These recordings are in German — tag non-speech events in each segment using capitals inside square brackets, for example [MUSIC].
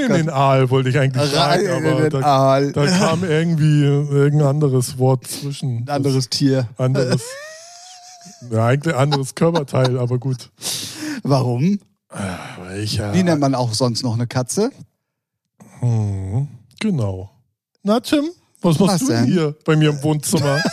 Rein in den Aal wollte ich eigentlich Rein sagen, aber da, Aal. da kam irgendwie irgendein anderes Wort zwischen. Ein anderes Tier. Anderes. Ja, eigentlich anderes Körperteil, aber gut. Warum? Ich, ja, Wie nennt man auch sonst noch eine Katze? Hm, genau. Na, Tim, was machst Was du denn denn? hier bei mir im Wohnzimmer? [LAUGHS]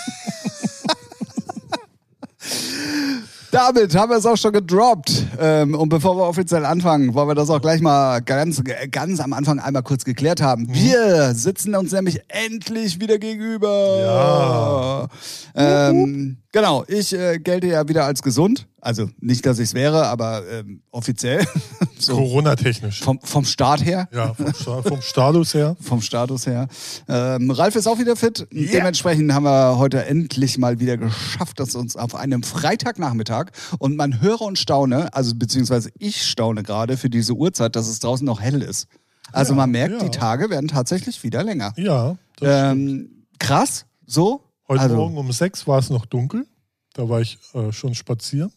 Damit haben wir es auch schon gedroppt. Ähm, und bevor wir offiziell anfangen, wollen wir das auch gleich mal ganz, ganz am Anfang einmal kurz geklärt haben. Mhm. Wir sitzen uns nämlich endlich wieder gegenüber. Ähm, genau, ich äh, gelte ja wieder als gesund. Also nicht, dass ich es wäre, aber ähm, offiziell. [LAUGHS] so Corona-technisch. vom, vom Start her. Ja, vom, Sta vom Status her. [LAUGHS] vom Status her. Ähm, Ralf ist auch wieder fit. Dementsprechend haben wir heute endlich mal wieder geschafft, dass uns auf einem Freitagnachmittag und man höre und staune, also beziehungsweise ich staune gerade für diese Uhrzeit, dass es draußen noch hell ist. Also Ja, man merkt, ja. die Tage werden tatsächlich wieder länger. Ja. Ähm, krass, so. Heute also, Morgen um sechs war es noch dunkel. Da war ich äh, schon spazieren.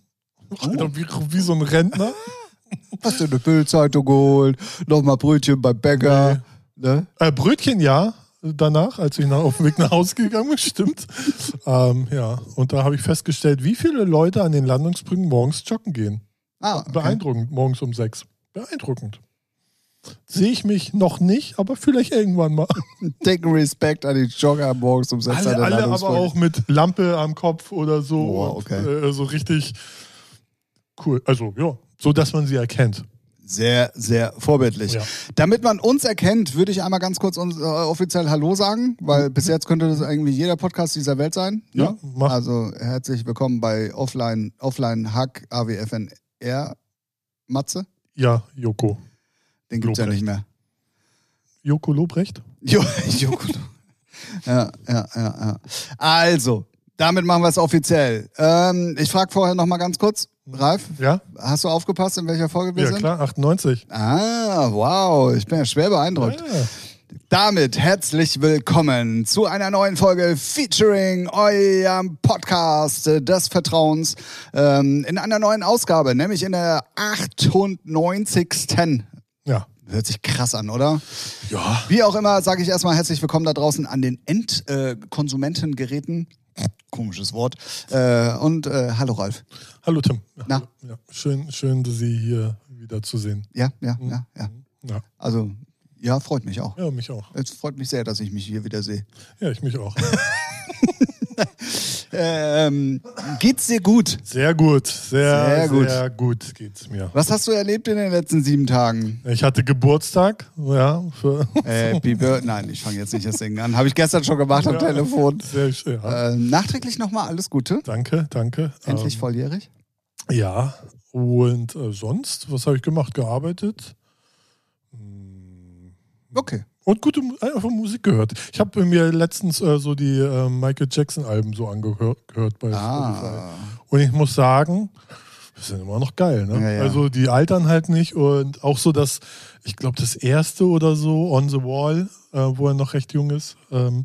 [LAUGHS] Alter, wie, wie so ein Rentner. [LAUGHS] Hast du eine Bildzeitung geholt, nochmal Brötchen beim Bäcker. Ne? Äh, Brötchen ja, danach, als ich nach, auf dem Weg nach Hause gegangen bin, [LAUGHS] stimmt. Ähm, ja, und da habe ich festgestellt, wie viele Leute an den Landungsbrücken morgens joggen gehen. Ah, okay. Beeindruckend, morgens um sechs. Beeindruckend. Sehe ich mich noch nicht, aber vielleicht irgendwann mal. [LAUGHS] Take Respekt an die Jogger morgens um sechs Alle, alle aber auch mit Lampe am Kopf oder so. Oh, und, okay. äh, so richtig cool. Also, ja, so dass man sie erkennt. Sehr, sehr vorbildlich. Ja. Damit man uns erkennt, würde ich einmal ganz kurz uns, äh, offiziell Hallo sagen, weil bis jetzt könnte das irgendwie jeder Podcast dieser Welt sein. Ja, Ne? Also herzlich willkommen bei Offline, Offline Hack AWFNR Matze. Ja, Joko. Den gibt's ja Lobrecht. nicht mehr. Joko Lobrecht? Jo, [LAUGHS] Joko. ja, ja, ja, ja. Also, damit machen wir es offiziell. Ähm, ich frage vorher noch mal ganz kurz, Ralf, Ja? hast du aufgepasst, in welcher Folge wir Ja, sind? klar, 98. Ah, wow, ich bin ja schwer beeindruckt. Ja. Damit herzlich willkommen zu einer neuen Folge featuring eurem Podcast äh, des Vertrauens ähm, in einer neuen Ausgabe, nämlich in der 98. ja. Hört sich krass an, oder? Ja. Wie auch immer, sage ich erstmal herzlich willkommen da draußen an den Endkonsumentengeräten. Komisches Wort. Äh, und äh, hallo Ralf. Hallo Tim. Na? Ja. Schön, schön, Sie hier wieder zu sehen. Ja, ja, ja, ja. Ja, Also, ja, freut mich auch. ja mich auch. Es freut mich sehr, dass ich mich hier wieder sehe. Ja, ich mich auch. [LAUGHS] Ähm, geht's dir gut? Sehr gut, sehr, Sehr gut. sehr gut geht's mir. Was hast du erlebt in den letzten sieben Tagen? Ich hatte Geburtstag, ja, für [LAUGHS] Happy Birthday. Nein, ich fange jetzt nicht das Singen an. Habe ich gestern schon gemacht am Ja. Telefon. [LAUGHS] sehr schön. Ja. Äh, nachträglich nochmal alles Gute. Danke, danke. Endlich Ähm, volljährig. Ja, und äh, sonst, was habe ich gemacht? Gearbeitet Okay. und gute einfach Musik gehört. Ich habe mir letztens äh, so die äh, Michael Jackson Alben so angehört gehört bei Spotify. Ah. Und ich muss sagen, die sind immer noch geil. Ne? Ja, ja. Also die altern halt nicht und auch so das, ich glaube das erste oder so, On the Wall, äh, wo er noch recht jung ist. Ähm,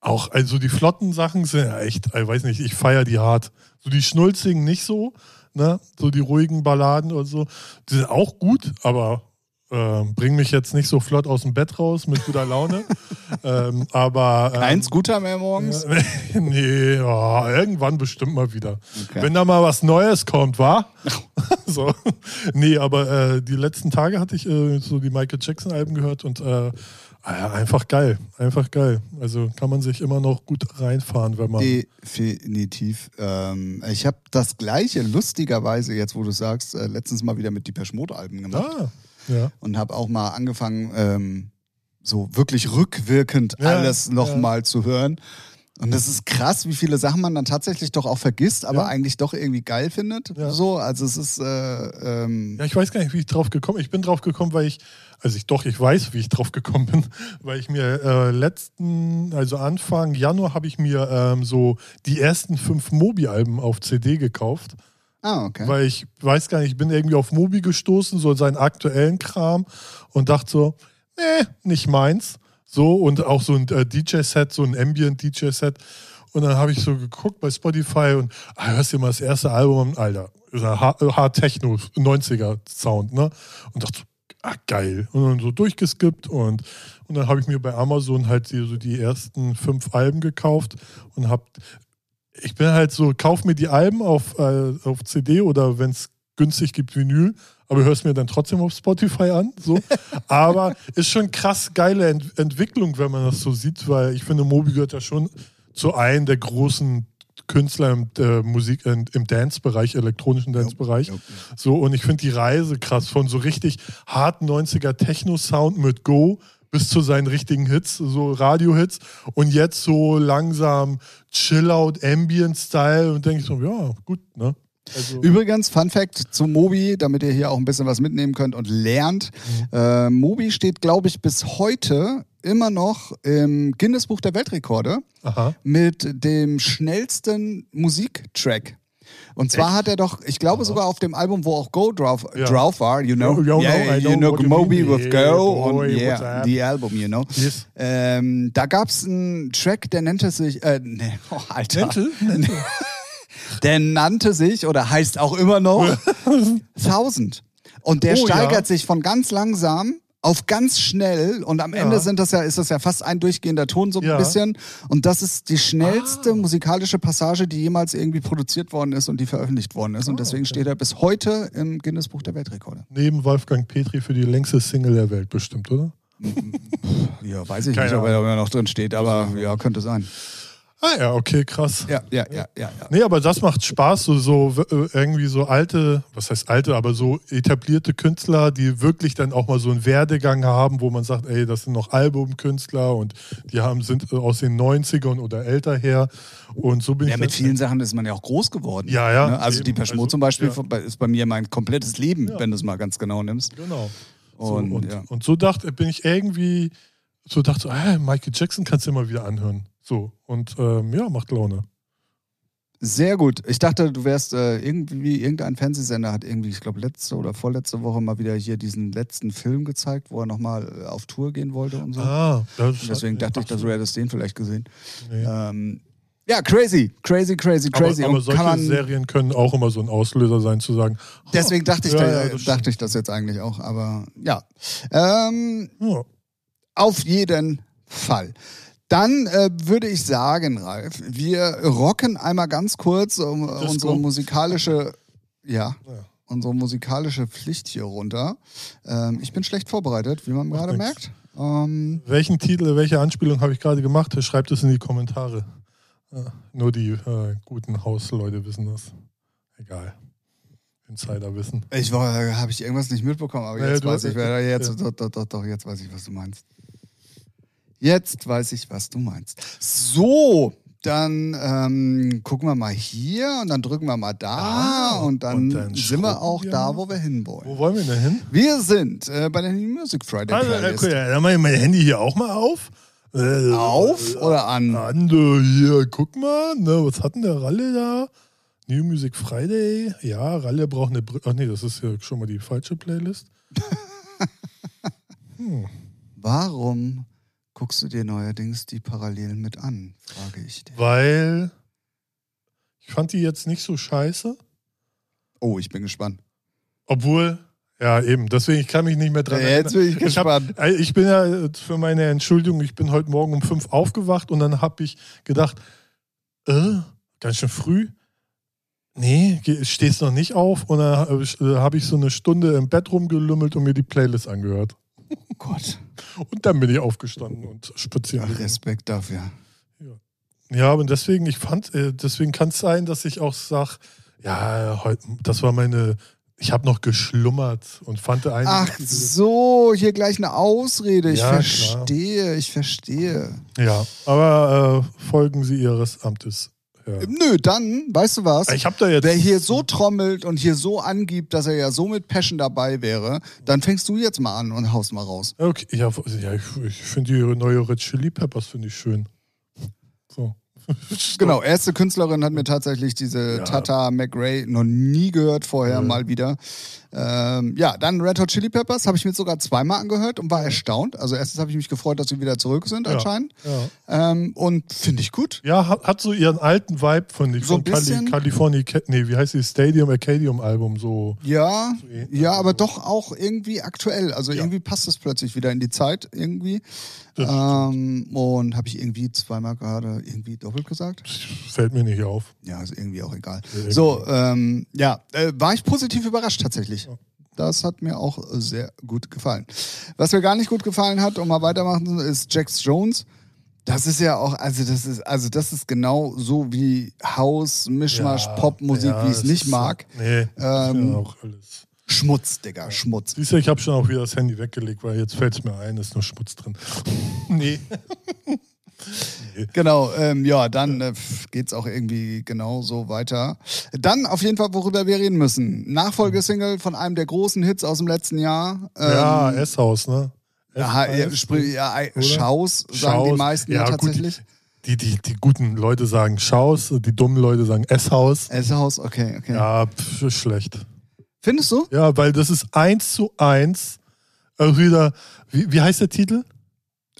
auch, also die flotten Sachen sind ja echt, ich weiß nicht, ich feiere die hart. So die schnulzigen nicht so, ne? So die ruhigen Balladen oder so. Die sind auch gut, aber äh, bringen mich jetzt nicht so flott aus dem Bett raus mit guter Laune. [LAUGHS] ähm, aber ähm, Kein Scooter mehr morgens? [LAUGHS] nee, ja, irgendwann bestimmt mal wieder. Okay. Wenn da mal was Neues kommt, wa? [LAUGHS] so. Nee, aber äh, die letzten Tage hatte ich äh, so die Michael Jackson-Alben gehört und äh, ah ja, einfach geil. Einfach geil. Also kann man sich immer noch gut reinfahren, wenn man. Definitiv. Ähm, ich habe das gleiche, lustigerweise, jetzt wo du sagst, äh, letztens mal wieder mit Depeche Mode-Alben gemacht. Ah, ja. Und habe auch mal angefangen, ähm, so wirklich rückwirkend Ja, alles nochmal ja. mal zu hören. Und das ist krass, wie viele Sachen man dann tatsächlich doch auch vergisst, aber Ja. eigentlich doch irgendwie geil findet. Ja. So, also es ist äh, ähm, Ja, ich weiß gar nicht, wie ich drauf gekommen bin. Ich bin drauf gekommen, weil ich, also ich doch, ich weiß, wie ich drauf gekommen bin, [LAUGHS] weil ich mir äh, letzten, also Anfang Januar habe ich mir ähm, so die ersten fünf Mobi-Alben auf CD gekauft. Ah, okay. Weil ich weiß gar nicht, ich bin irgendwie auf Mobi gestoßen, so seinen aktuellen Kram und dachte so, nee, nicht meins. So und auch so ein äh, DJ-Set, so ein Ambient-DJ-Set. Und dann habe ich so geguckt bei Spotify und ah, hörst dir mal das erste Album, Alter, Hard Techno, 90er Sound, ne? Und dachte, ah, geil. Und dann so durchgeskippt und, und dann habe ich mir bei Amazon halt so die ersten fünf Alben gekauft und habe ich bin halt so, kauf mir die Alben auf, äh, auf CD oder wenn es günstig gibt, Vinyl, aber hörst mir dann trotzdem auf Spotify an. So. [LAUGHS] aber ist schon krass geile Ent Entwicklung, wenn man das so sieht, weil ich finde, Moby gehört ja schon zu einem der großen Künstler im äh, Musik im, im Dance-Bereich, elektronischen Dance-Bereich. Ja, ja. So, und ich finde die Reise krass von so richtig harten 90er Techno-Sound mit Go bis zu seinen richtigen Hits, so Radio-Hits und jetzt so langsam Chill-Out, Ambient-Style und denke ich so, ja, gut, ne? Also Übrigens, Fun Fact zu Mobi, damit ihr hier auch ein bisschen was mitnehmen könnt und lernt. Mhm. Äh, Mobi steht, glaube ich, bis heute immer noch im Guinness-Buch der Weltrekorde Aha. mit dem schnellsten Musiktrack. Und zwar Echt? hat er doch, ich glaube sogar auf dem Album, wo auch Go Drauf, ja. Drauf war, you know, you, you yeah, know, you know, Moby with Go und yeah, the Album, you know. Yes. Ähm, da gab es einen Track, der nannte sich, äh, nee, oh, Alter. Nennte? [LAUGHS] der nannte sich oder heißt auch immer noch [LAUGHS] Thousand. Und der oh, steigert ja. sich von ganz langsam auf ganz schnell und am Ende sind das ja, ist das ja fast ein durchgehender Ton so ein ja. bisschen. Und das ist die schnellste ah. musikalische Passage, die jemals irgendwie produziert worden ist und die veröffentlicht worden ist. Und ah, deswegen okay. steht er bis heute im Guinness Buch der Weltrekorde. Neben Wolfgang Petri für die längste Single der Welt bestimmt, oder? [LAUGHS] ja, weiß ich Keine nicht, ob er noch drin steht, aber ja, könnte sein. Ah ja, okay, krass. Ja, ja, ja, ja. ja. Nee, aber das macht Spaß, so, so äh, irgendwie so alte, was heißt alte, aber so etablierte Künstler, die wirklich dann auch mal so einen Werdegang haben, wo man sagt, ey, das sind noch Albumkünstler und die haben, sind aus den 90ern oder älter her. Und so bin ja, ich. mit vielen Sachen ist man ja auch groß geworden. Ja, ja. Ne? Also eben. die Peschmo also, zum Beispiel ja. ist bei mir mein komplettes Leben, ja. wenn du es mal ganz genau nimmst. Genau. Und so, und, ja. und so dachte, bin ich irgendwie, so dachte, hey, Michael Jackson kannst du immer wieder anhören. So, und ähm, ja, macht Laune. Sehr gut. Ich dachte, du wärst äh, irgendwie, irgendein Fernsehsender hat irgendwie, ich glaube, letzte oder vorletzte Woche mal wieder hier diesen letzten Film gezeigt, wo er nochmal äh, auf Tour gehen wollte und so. Ah, das und deswegen dachte ich, dass du hättest den vielleicht gesehen. Nee. Ähm, ja, crazy, crazy, crazy, crazy. Aber, aber solche man, Serien können auch immer so ein Auslöser sein, zu sagen. Deswegen dachte ich, ja, da, ja, dachte ich das jetzt eigentlich auch. Aber ja. Ähm, ja. Auf jeden Fall. Dann äh, würde ich sagen, Ralf, wir rocken einmal ganz kurz um, unsere musikalische, ja, [LAUGHS] ja, unsere musikalische Pflicht hier runter. Ähm, ich bin schlecht vorbereitet, wie man Macht gerade nix. merkt. Ähm, Welchen Titel, welche Anspielung habe ich gerade gemacht? Schreibt es in die Kommentare. Ja, nur die äh, guten Hausleute wissen das. Egal. Insider wissen. Ich habe ich irgendwas nicht mitbekommen, aber jetzt weiß ich, wer jetzt, ja. doch, doch, doch, jetzt weiß ich, was du meinst. Jetzt weiß ich, was du meinst. So, dann ähm, gucken wir mal hier und dann drücken wir mal da ah, und, dann und, dann sind wir auch wir da, wo wir hinwollen. Wo wollen wir denn hin? Wir sind äh, bei der Music Friday also, Playlist. Okay, dann mache ich mein Handy hier auch mal auf. Äh, auf oder an? An, hier, guck mal, ne, was hat denn der Ralle da? New Music Friday. Ja, Ralle braucht eine Brille. Ach nee, das ist ja schon mal die falsche Playlist. [LAUGHS] hm. Warum guckst du dir neuerdings die Parallelen mit an, frage ich dich. Weil ich fand die jetzt nicht so scheiße. Oh, ich bin gespannt. Obwohl, ja, eben, deswegen, ich kann mich nicht mehr dran ja, Jetzt bin ich gespannt. Ich, hab, äh, ich bin ja äh, für meine Entschuldigung, ich bin heute Morgen um fünf aufgewacht und dann habe ich gedacht, äh, ganz schön früh. Nee, stehst noch nicht auf. Und dann habe ich so eine Stunde im Bett rumgelümmelt und mir die Playlist angehört. Oh Gott. Und dann bin ich aufgestanden und spazieren. Ach, Respekt dafür. Ja. ja, und deswegen, ich fand, äh, deswegen kann es sein, dass ich auch sage, ja, heute, das war meine, ich habe noch geschlummert und fand einen. Ach so, hier gleich eine Ausrede. Ich ja, verstehe, klar. ich verstehe. Ja, aber äh, folgen Sie Ihres Amtes. Ja. Nö, dann, weißt du was? Ich hab da jetzt. Wer hier so trommelt und hier so angibt, dass er ja so mit Passion dabei wäre, dann fängst du jetzt mal an und haust mal raus. Okay, ja, ja ich, ich finde die neue Red Chili Peppers finde ich schön. So. [LAUGHS] Genau, erste Künstlerin hat mir tatsächlich diese Ja. Tata McRae noch nie gehört vorher, Mhm. mal wieder. Ähm, ja, dann Red Hot Chili Peppers habe ich mir sogar zweimal angehört und war erstaunt. Also erstens habe ich mich gefreut, dass sie wieder zurück sind Ja. anscheinend. Ja, Ähm, und finde ich gut. ja hat, hat so ihren alten Vibe von, So von Cali. California, Ca- nee, wie heißt die Stadium Arcadium Album so. Ja, eh- ja, aber doch auch irgendwie aktuell. Also irgendwie passt es plötzlich wieder in die Zeit irgendwie. Ähm, und habe ich irgendwie zweimal gerade irgendwie doppelt gesagt? Fällt mir nicht auf. Ja, ist irgendwie auch egal. Irgendwie. So, ähm, ja, äh, war ich positiv überrascht tatsächlich. Das hat mir auch sehr gut gefallen. Was mir gar nicht gut gefallen hat, um mal weitermachen, ist Jax Jones. Das ist ja auch, also das ist, also das ist genau so wie House, Mischmasch, Ja, Popmusik, ja, wie ich es nicht mag. Nee, das ist Ähm, ja auch alles. Schmutz, Digga, Schmutz. Siehst du, ich habe schon auch wieder das Handy weggelegt, weil jetzt fällt es mir ein, ist nur Schmutz drin. [LAUGHS] nee. [LAUGHS] Genau, ähm, ja, dann äh, geht's auch irgendwie genau so weiter. Dann auf jeden Fall, worüber wir reden müssen. Nachfolgesingle von einem der großen Hits aus dem letzten Jahr. Ähm, ja, S-Haus, ne? Ja, ja, ja? Schaus, sagen die Schaus. meisten ja, Ja, gut, tatsächlich. Die, die, die guten Leute sagen Schaus, die dummen Leute sagen S-Haus. S-Haus, okay, okay. Ja, pf, schlecht. Findest du? Ja, weil das ist eins zu eins. Also wieder, wie, wie heißt der Titel?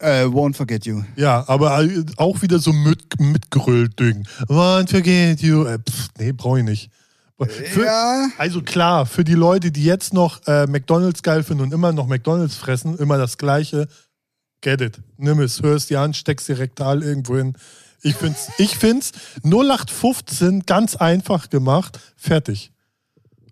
Äh, Won't Forget You. Ja, aber auch wieder so mit, mitgerüllt Ding. Won't forget you. Äh, pf, nee, brauche ich nicht. Für, ja, Also klar, für die Leute, die jetzt noch äh, McDonalds geil finden und immer noch McDonalds fressen, immer das Gleiche, get it. Nimm es, hörst dir an, steckst dir rektal irgendwo hin. Ich find's, ich find's 0815 ganz einfach gemacht, fertig.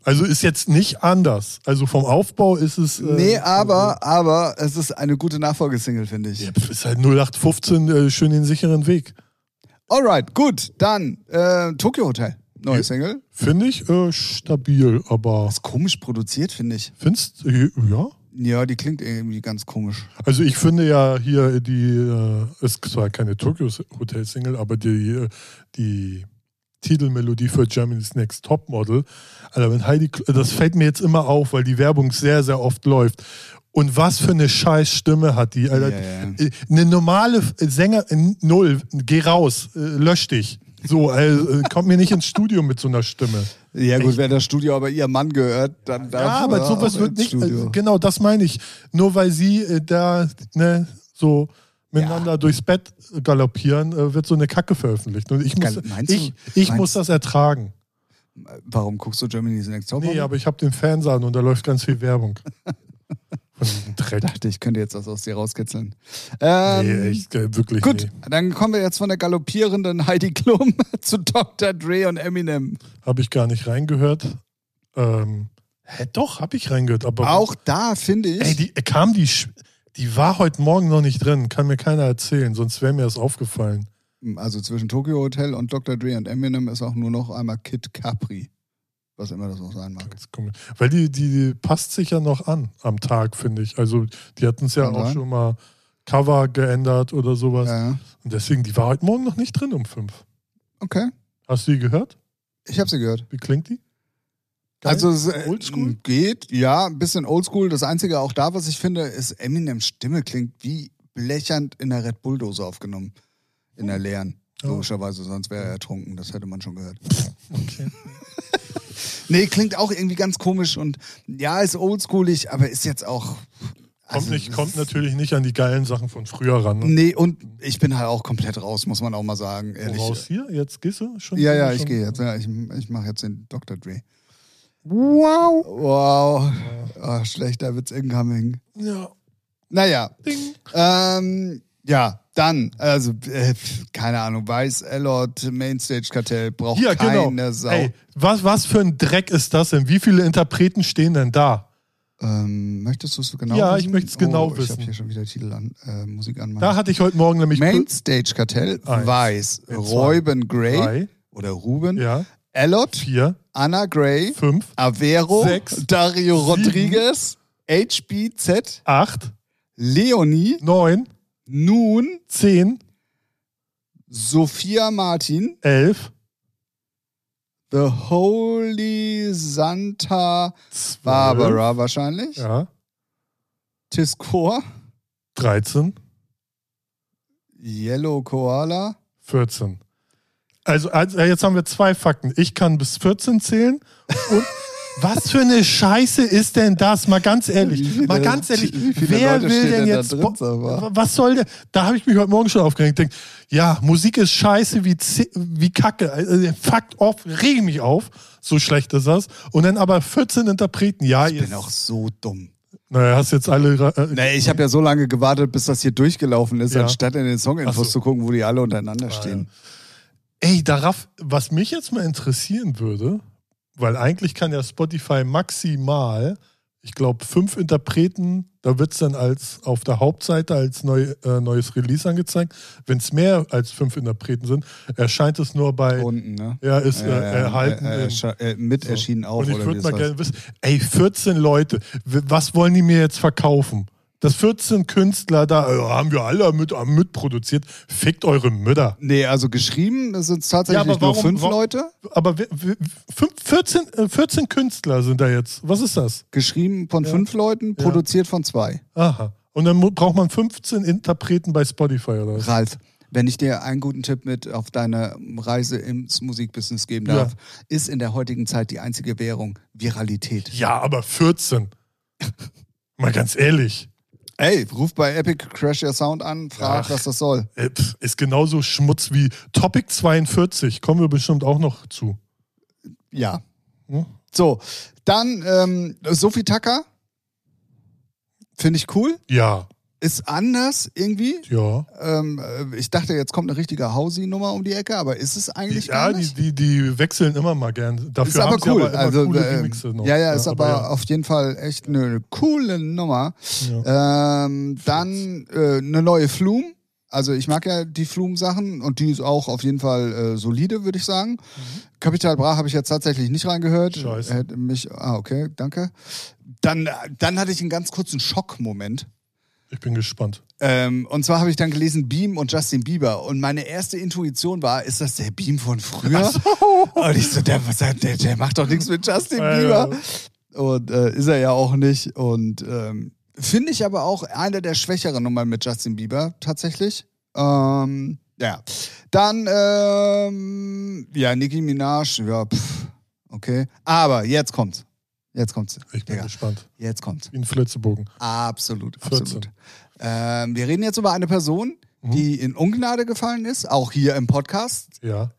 Also ist jetzt nicht anders. Also vom Aufbau ist es. Äh, nee, aber, aber es ist eine gute Nachfolgesingle, finde ich. Ja, ist halt 0815 äh, schön den sicheren Weg. Alright, gut, dann äh, Tokyo Hotel. Neue Ja. Single. Finde ich äh, stabil, aber Ist komisch produziert, finde ich. findest äh, ja. Ja, die klingt irgendwie ganz komisch. Also ich finde ja hier die, äh, ist zwar keine Tokyo Hotel Single, aber die, äh, die Titelmelodie für Germany's Next Topmodel, also wenn Heidi, Kl- das fällt mir jetzt immer auf, weil die Werbung sehr, sehr oft läuft. Und was für eine scheiß Stimme hat die, Alter. Ja, ja. Äh, Eine normale Sänger, äh, null, geh raus, äh, lösch dich. So, also, äh, kommt mir nicht ins Studio mit so einer Stimme. Ja, gut, wenn das Studio aber ihr Mann gehört, dann darf Ja, aber er sowas wird nicht. Studio. Äh, genau, das meine ich. Nur weil sie äh, da ne, so miteinander durchs Bett galoppieren, äh, wird so eine Kacke veröffentlicht. Und ich muss, meinst ich, ich meinst- muss das ertragen. Warum guckst du Germany's Next Top? Nee, aber ich habe den Fernseher an und da läuft ganz viel Werbung. [LAUGHS] Von diesem Dreck. dachte, ich könnte jetzt was aus dir rauskitzeln. Ähm, Nee, echt, äh, wirklich. Gut, Nee. dann kommen wir jetzt von der galoppierenden Heidi Klum [LAUGHS] zu Dr. Dre und Eminem. Habe ich gar nicht reingehört. Ähm, hä, doch, habe ich reingehört. Aber Auch da finde ich, Ey, die äh, kam die. Sch- Die war heute Morgen noch nicht drin, kann mir keiner erzählen, sonst wäre mir das aufgefallen. also zwischen Tokyo Hotel und Dr. Dre und Eminem ist auch nur noch einmal Kid Capri. Was immer das auch sein mag. Weil die, die, die passt sich ja noch an am Tag, finde ich. Also die hatten es ja Kann auch sein. schon mal Cover geändert oder sowas. Ja, Und deswegen, die war heute Morgen noch nicht drin um fünf. okay. Hast du die gehört? Ich habe sie gehört. Wie klingt die? Geil? Also es äh, Oldschool? geht, ja, ein bisschen oldschool. Das Einzige auch da, was ich finde, ist Eminems Stimme klingt wie blechernd in der Red Bull-Dose aufgenommen. In der leeren. Ja. Logischerweise, sonst wäre er ertrunken. Das hätte man schon gehört. [LAUGHS] Okay. [LAUGHS] Nee, klingt auch irgendwie ganz komisch und ja, ist oldschoolig, aber ist jetzt auch. Kommt, also, nicht, kommt natürlich nicht an die geilen Sachen von früher ran. Ne? Nee, und ich bin halt auch komplett raus, muss man auch mal sagen, ehrlich. Woraus hier? Jetzt gehst du schon? Ja, ja, ich schon- gehe jetzt. Ja, ich ich mache jetzt den Dr. Dre. Wow. Wow. Ah, schlechter Witz incoming. Ja. Naja, Ding. ähm, ja, dann, also, äh, keine Ahnung, Weiß, Ellot, Mainstage-Kartell braucht keine genau. Sau. Ey, was, was für ein Dreck ist das denn? Wie viele Interpreten stehen denn da? Ähm, möchtest du es genau Ja, wissen? ich möchte es genau oh, Ich wissen. habe hier schon wieder Titel an, äh, Musik an. Da hatte ich heute Morgen nämlich Mainstage-Kartell. Weiß, Zwei. Reuben Gray oder Ruben, ja, Ellot, vier, Anna Gray, fünf, Avero, Sechs. Dario Sieben. Rodriguez, HBZ, acht, Leonie, neun, Nun, zehn, Sophia Martin, elf, The Holy Santa Barbara wahrscheinlich, ja, Tiscor, 13, Yellow Koala, 14. Also, also jetzt haben wir zwei Fakten. Ich kann bis 14 zählen und [LAUGHS] was für eine Scheiße ist denn das? Mal ganz ehrlich. Viele- mal ganz ehrlich. Wer Leute will denn jetzt. drin, was soll der? Da habe ich mich heute Morgen schon aufgeregt. Ich denk, ja, Musik ist scheiße wie, wie Kacke. Also, fucked off, rege mich auf. So schlecht ist das. Und dann aber 14 Interpreten. Ja, Ich bin auch so dumm. naja, hast jetzt alle. Äh, Nee, ich habe ja so lange gewartet, bis das hier durchgelaufen ist, Ja. anstatt in den Songinfos so. zu gucken, wo die alle untereinander stehen. Ey, darauf, was mich jetzt mal interessieren würde, weil eigentlich kann ja Spotify maximal, ich glaube, fünf Interpreten, da wird es dann als auf der Hauptseite als neu, äh, neues Release angezeigt. Wenn es mehr als fünf Interpreten sind, erscheint es nur bei, Unten, ne? ja, ist äh, erhalten. äh, äh, in- scha- äh, mit erschienen auch. Und ich würde mal gerne wissen, ey, 14 Leute, was wollen die mir jetzt verkaufen? Dass 14 Künstler da, äh, haben wir alle mit, äh, mitproduziert. Fickt eure Mütter. Nee, also geschrieben sind es tatsächlich Ja, aber nur warum- fünf warum- Leute. Aber wer- wer- fünf- 14, äh, 14 Künstler sind da jetzt. Was ist das? Geschrieben von Ja. fünf Leuten, Ja. produziert von zwei. Aha. Und dann braucht man 15 Interpreten bei Spotify oder was? Ralf, wenn ich dir einen guten Tipp mit auf deine Reise ins Musikbusiness geben Ja. darf, ist in der heutigen Zeit die einzige Währung Viralität. Ja, aber 14. Mal ganz ehrlich. Ey, ruf bei Epic Crash Your Sound an, frag, Ach. was das soll. äh, Ist genauso Schmutz wie Topic 42. Kommen wir bestimmt auch noch zu. Ja. Hm? So, dann ähm, Sophie Tucker. Finde ich cool. Ja, Ist anders irgendwie. ja. Ähm, äh, ich dachte, jetzt kommt eine richtige Hausi-Nummer um die Ecke, aber ist es eigentlich ja, gar die, die, die wechseln immer mal gern. Dafür ist aber cool. aber also, coole ähm, Remixe noch. ja, ja, ist aber, ja. auf jeden Fall echt eine coole Nummer. Ähm, dann äh, eine neue Flume. Also ich mag ja die Flume-Sachen und die ist auch auf jeden Fall äh, solide, würde ich sagen. Capital Bra habe ich jetzt tatsächlich nicht reingehört. Mhm. Scheiße. Hätte mich, ah, okay, danke. Dann, dann hatte ich einen ganz kurzen Schockmoment. Ich bin gespannt. Ähm, und zwar habe ich dann gelesen Beam und Justin Bieber. Und meine erste Intuition war, ist das der Beam von früher? [LAUGHS] Und ich so, der, der, der macht doch nichts mit Justin Ja, Bieber. ja. Und äh, ist er ja auch nicht. Und ähm, finde ich aber auch eine der schwächeren Nummern mit Justin Bieber tatsächlich. Ähm, ja. Dann, ähm, ja, Nicki Minaj, ja, pff, okay. Aber jetzt kommt's. Jetzt kommt's. Ich bin Digga, gespannt. jetzt kommt's. Ein Flitzebogen. Absolut, 14. absolut. Ähm, wir reden jetzt über eine Person, Mhm. die in Ungnade gefallen ist, auch hier im Podcast. Ja.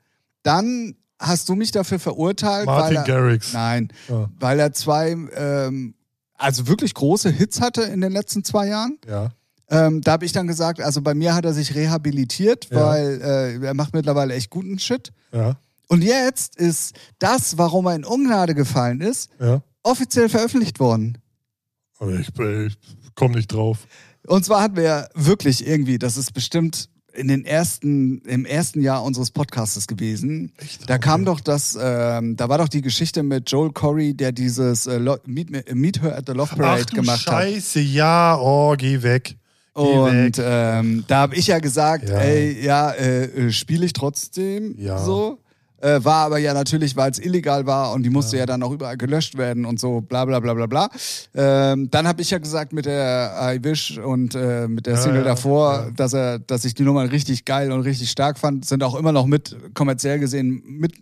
Dann hast du mich dafür verurteilt, Martin weil er, Garrix. nein, Ja. weil er zwei, ähm, also wirklich große Hits hatte in den letzten zwei Jahren. ja. Ähm, da habe ich dann gesagt, also bei mir hat er sich rehabilitiert, Ja. weil äh, er macht mittlerweile echt guten Shit. Ja. Und jetzt ist das, warum er in Ungnade gefallen ist, Ja. Offiziell veröffentlicht worden. Ich, ich komme nicht drauf. Und zwar hatten wir ja wirklich irgendwie, das ist bestimmt in den ersten, im ersten Jahr unseres Podcastes gewesen. Echt? Da kam doch das, ähm, da war doch die Geschichte mit Joel Corey, der dieses äh, Meet, Me- Meet Her at the Love Parade Ach du gemacht hat. Scheiße, ja, oh, geh weg. Geh Und weg. ähm, da habe ich ja gesagt, Ja. ey, ja, äh, äh, spiele ich trotzdem Ja. so. Äh, war aber ja natürlich, weil es illegal war und die musste ja. dann auch überall gelöscht werden und so, bla bla bla bla bla. Ähm, dann habe ich ja gesagt mit der I Wish und äh, mit der Ja, Single ja, davor, ja. dass er, dass ich die Nummer richtig geil und richtig stark fand, sind auch immer noch mit kommerziell gesehen mit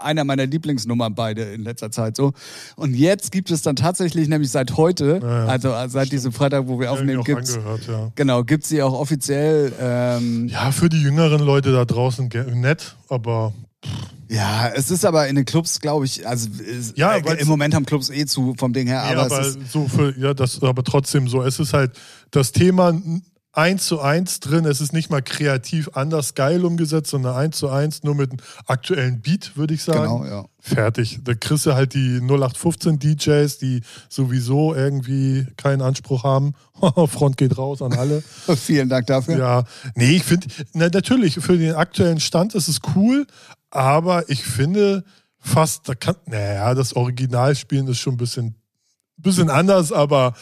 einer meiner Lieblingsnummern beide in letzter Zeit so. Und jetzt gibt es dann tatsächlich, nämlich seit heute, Ja, ja. also seit diesem Freitag, wo wir aufnehmen, gibt's angehört, ja. Genau, gibt sie auch offiziell. Ähm, Ja, für die jüngeren Leute da draußen nett, aber ja, es ist aber in den Clubs, glaube ich, also Ja, äh, im Moment haben Clubs eh zu vom Ding her, aber es ist, so für, ja, das aber trotzdem so. Es ist halt das Thema eins zu eins drin. Es ist nicht mal kreativ anders geil umgesetzt, sondern eins zu eins nur mit einem aktuellen Beat, würde ich sagen. genau, ja. Fertig. Da kriegst du halt die 0815 DJs, die sowieso irgendwie keinen Anspruch haben. [LAUGHS] Front geht raus an alle. [LAUGHS] Vielen Dank dafür. Ja, nee, ich finde, na, natürlich, für den aktuellen Stand ist es cool, aber ich finde fast, da kann, naja, das Originalspielen ist schon ein bisschen, bisschen anders, aber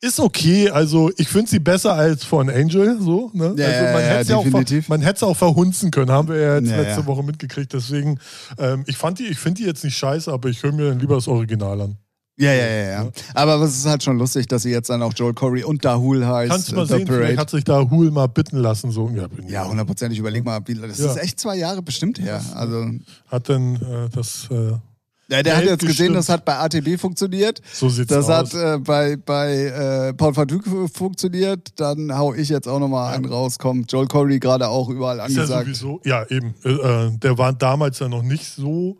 ist okay. Also, ich finde sie besser als von Angel, so, ne? Ja, also, ja, man ja, hätte auch, hätte es auch verhunzen können, haben wir ja jetzt Ja, letzte ja. Woche mitgekriegt. Deswegen, ähm, ich fand die, ich finde die jetzt nicht scheiße, aber ich höre mir dann lieber das Original an. Ja, ja, ja, ja. Aber es ist halt schon lustig, dass sie jetzt dann auch Joel Corey und Dahul heißt. Kannst du mal The sehen, vielleicht hat sich da Hul mal bitten lassen. So. Ja, bin Ja, hundertprozentig. Überleg mal, wie, das Ja. ist echt zwei Jahre bestimmt her. Also, Hat denn äh, das, äh, ja, der hat Geld jetzt gesehen, gestimmt. das hat bei ATB funktioniert. so sieht's Das aus. hat äh, bei, bei äh, Paul Verduc funktioniert. Dann hau ich jetzt auch nochmal einen raus. Kommt Joel Corey gerade auch überall ist ja angesagt. sowieso, ja eben, äh, äh, der war damals ja noch nicht so,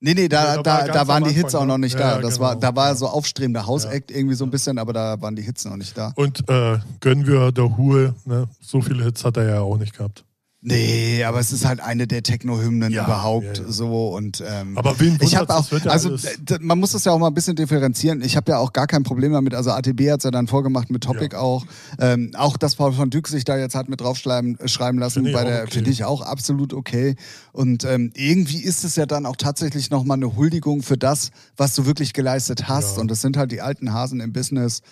nee, nee, da, Ja, da war da, waren die Hits auch noch ne? nicht Ja, da. Das genau. war, da war so aufstrebender House-Act irgendwie so ein bisschen, aber da waren die Hits noch nicht da. und äh, gönnen wir der Hul, ne? so viele Hits hat er ja auch nicht gehabt. Nee, aber es ist halt eine der Techno-Hymnen Ja, überhaupt ja, ja. so und ähm, Aber wen ich habe auch, also man muss das ja auch mal ein bisschen differenzieren. Ich habe ja auch gar kein Problem damit. Also ATB hat's ja dann vorgemacht mit Topic auch. Ähm, auch dass Paul von Dyk sich da jetzt hat mit draufschreiben äh, schreiben lassen, Finde bei der okay. finde ich auch absolut okay. Und ähm, irgendwie ist es ja dann auch tatsächlich nochmal eine Huldigung für das, was du wirklich geleistet hast. Und das sind halt die alten Hasen im Business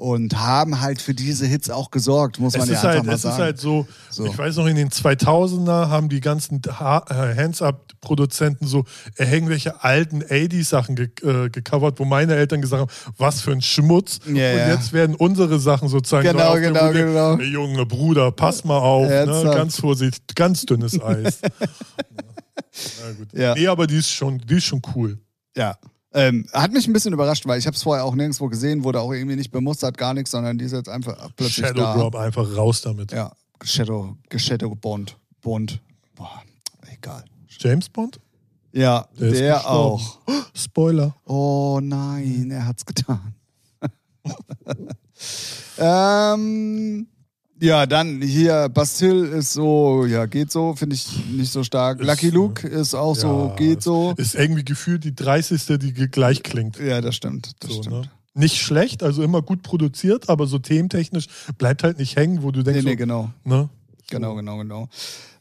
und haben halt für diese Hits auch gesorgt, muss man Es ja einfach halt, mal es sagen. ist halt so, So. ich weiß noch, in den 2000er haben die ganzen äh, Hands-Up-Produzenten so irgendwelche alten 80s-Sachen ge äh, gecovert, wo meine Eltern gesagt haben, was für ein Schmutz. Ja, und ja. jetzt werden unsere Sachen sozusagen Genau, genau, genau. Ey, Junge Bruder, pass mal auf, ne? Ganz vorsichtig, ganz dünnes [LAUGHS] Eis. Na gut. Ja. Nee, aber die ist schon, die ist schon cool. Ja. Ähm, hat mich ein bisschen überrascht, weil ich habe es vorher auch nirgendwo gesehen, wurde auch irgendwie nicht bemustert, gar nichts, sondern die ist jetzt einfach plötzlich Shadow da. Drop, einfach raus damit. Ja, Shadow, Shadow Bond. Bond. Boah, egal. James Bond? Ja, Der der, auch. [GASPS] Spoiler. Oh nein, er hat's getan. [LAUGHS] ähm, ja, dann hier, Bastille ist so, ja, geht so, finde ich nicht so stark. Ist, Lucky Luke ist auch so, Ja, geht so. Ist irgendwie gefühlt die 30. die gleich klingt. Ja, das stimmt, das So, stimmt. ne? Nicht schlecht, also immer gut produziert, aber so thementechnisch bleibt halt nicht hängen, wo du Nee, denkst, nee, so, genau. ne? Genau, genau, genau.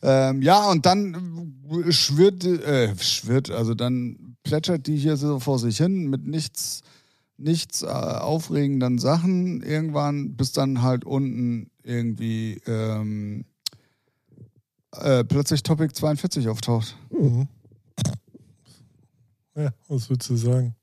Ähm, ja, und dann äh, schwirrt, äh, schwirrt, also dann plätschert die hier so vor sich hin mit nichts, nichts äh, aufregenden Sachen irgendwann, bis dann halt unten irgendwie ähm, äh, plötzlich Topic 42 auftaucht. Mhm. Ja, was würdest du sagen?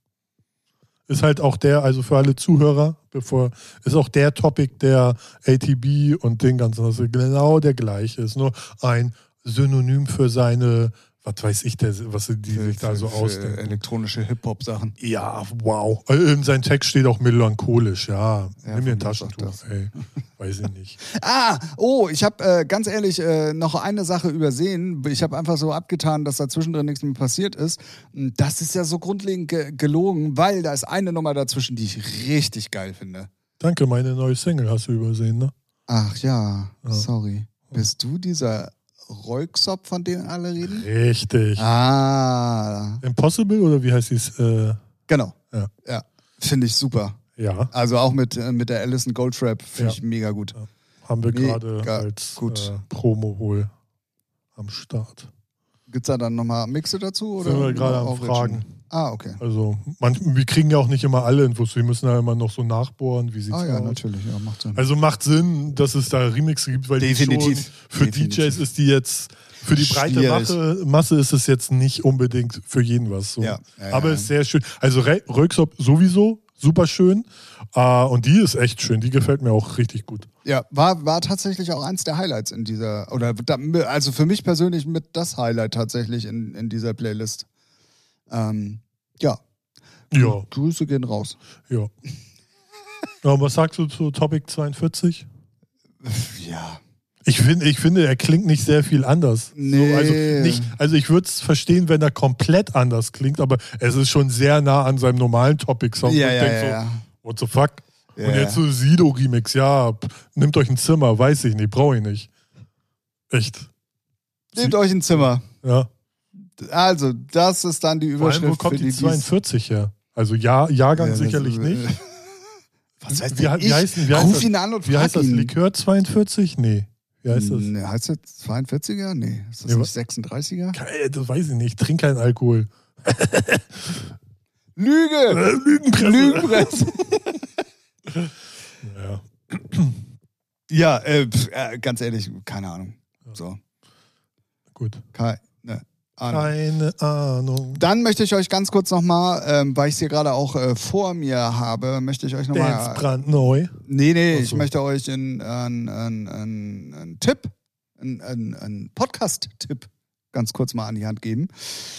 Ist halt auch der, also für alle Zuhörer, bevor, ist auch der Topic der ATB und den ganzen, also genau der gleiche. Ist nur ein Synonym für seine, was weiß ich, der, was die sich da so ausdenken. elektronische Hip-Hop-Sachen. Ja, wow. Äh, In seinem Text steht auch melancholisch, ja. Ja, Nimm ein mir auch Taschentuch, ey. [LAUGHS] Weiß ich nicht. Ah, oh, ich habe äh, ganz ehrlich äh, noch eine Sache übersehen. Ich habe einfach so abgetan, dass da zwischendrin nichts mehr passiert ist. Das ist ja so grundlegend ge gelogen, weil da ist eine Nummer dazwischen, die ich richtig geil finde. Danke, meine neue Single hast du übersehen, ne? Ach ja, Ja. sorry. Bist du dieser Royksop, von dem alle reden? Richtig. Ah, Impossible oder wie heißt dies? Äh, genau. Ja. ja. Finde ich super. ja, Also auch mit, äh, mit der Alison Goldfrapp finde Ja. ich mega gut. haben wir gerade als gut. Äh, Promo wohl am Start. Gibt's da dann nochmal Mixe dazu? Oder Sind wir gerade am? Fragen. Ah, okay. Also, manch, wir kriegen ja auch nicht immer alle Infos. Wir müssen ja immer noch so nachbohren, wie sieht's Ah ja, aus. natürlich, ja, macht Sinn. Also macht Sinn, dass es da Remixe gibt, weil die Definitiv. schon für Definitiv. DJs ist die jetzt, für die breite. Masse, Masse ist es jetzt nicht unbedingt für jeden was. So. Ja, ja, Aber ja. ist sehr schön. Also Röksop sowieso super schön. Äh, und die ist echt schön. Die gefällt mir auch richtig gut. Ja, war, war tatsächlich auch eins der Highlights in dieser, oder da, also für mich persönlich mit das Highlight tatsächlich in, in dieser Playlist. Ähm, ja. Ja, Grüße gehen raus. ja. ja und was sagst du zu Topic 42? Ja. Ich, find, ich finde, er klingt nicht sehr viel anders. Nee. So, also, nicht, also ich würde es verstehen, wenn er komplett anders klingt, aber es ist schon sehr nah an seinem normalen Topic-Song. Ja, ja, ja, so, ja. What the fuck? Ja, Und jetzt so Sido-Remix, ja, nimmt euch ein Zimmer, weiß ich nicht, brauche ich nicht. Echt. Nehmt euch ein Zimmer. Ja. Also, das ist dann die Vor allem, Überschrift wo kommt für die die 42 her? Also ja, Jahrgang Ja, das- sicherlich äh, nicht. [LAUGHS] Was heißt Wie, denn wie, ich? heißt, wie, heißt Ruf das, ihn an und wie heißt das? ihn. Likör 42? Nee. Wie heißt das? Nee, heißt das 42er? Nee. Ist das Nee, nicht 36er? Äh, Das weiß ich nicht. Trink keinen Alkohol. [LAUGHS] Lüge! Äh, Lügenpresse. Lügenpresse! [LAUGHS] Ja. ja, äh, äh, ganz ehrlich, keine Ahnung. So. Gut. Keine Ahnung. Keine Ahnung. Dann möchte ich euch ganz kurz nochmal, ähm, weil ich es hier gerade auch äh, vor mir habe, möchte ich euch Dance nochmal. brandneu. Nee, nee, Ach ich so. möchte euch einen einen Tipp, einen- einen Podcast-Tipp ganz kurz mal an die Hand geben.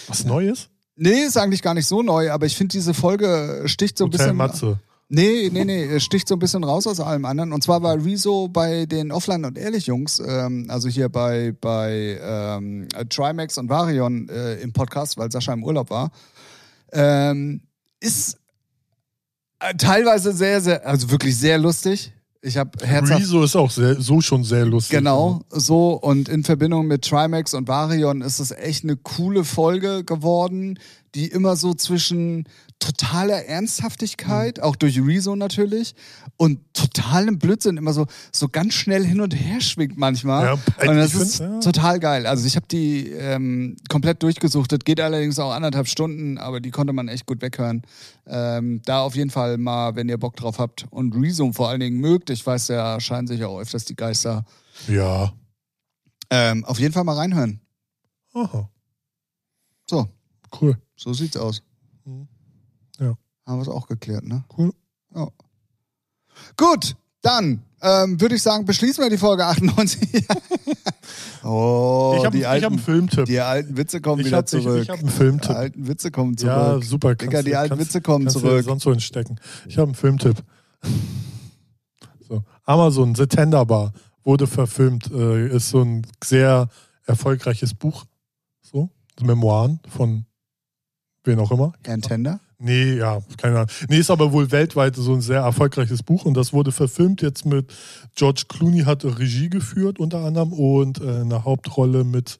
Was Neues? Nee, ist eigentlich gar nicht so neu, aber ich finde, diese Folge sticht so ein bisschen. Matze. Nee, nee, nee, es sticht so ein bisschen raus aus allem anderen. Und zwar war Rezo bei den Offline und Ehrlich Jungs, ähm, also hier bei, bei ähm, Trimax und Varion äh, im Podcast, weil Sascha im Urlaub war, ähm, ist äh, teilweise sehr, sehr, also wirklich sehr lustig. Ich habe herzhaft. Rezo ist auch sehr, so schon sehr lustig. Genau, so und in Verbindung mit Trimax und Varion ist es echt eine coole Folge geworden, die immer so zwischen totaler Mhm. Ernsthaftigkeit, auch durch Rezo natürlich, und totalem Blödsinn immer so, so ganz schnell hin und her schwingt manchmal. Ja, und das ist ja. total geil. Also ich habe die ähm, komplett durchgesuchtet, geht allerdings auch anderthalb Stunden, aber die konnte man echt gut weghören. Ähm, da auf jeden Fall mal, wenn ihr Bock drauf habt und Rezo vor allen Dingen mögt, ich weiß, da scheinen sich auch öfters die Geister Ja. ähm, auf jeden Fall mal reinhören. Aha. So, Cool. so sieht's aus. Ja. Haben wir es auch geklärt, ne? Cool. Ja. Gut, dann ähm, würde ich sagen, beschließen wir die Folge 98. [LAUGHS] oh, ich habe die, ich hab einen alten, Filmtipp. die alten Witze kommen Ich wieder hab zurück. ich hab einen Filmtipp. Die alten Witze kommen Ja, zurück. super. Digga, die alten Witze kommen kannst zurück. sonst wo hinstecken. Ich habe einen Filmtipp. so. Amazon, The Tender Bar, wurde verfilmt. Äh, ist so ein sehr erfolgreiches Buch. So. Memoiren von wen auch immer. Ein Tender? Nee, ja, keine Ahnung. Nee, ist aber wohl weltweit so ein sehr erfolgreiches Buch und das wurde verfilmt jetzt mit George Clooney hat Regie geführt unter anderem und äh, eine Hauptrolle mit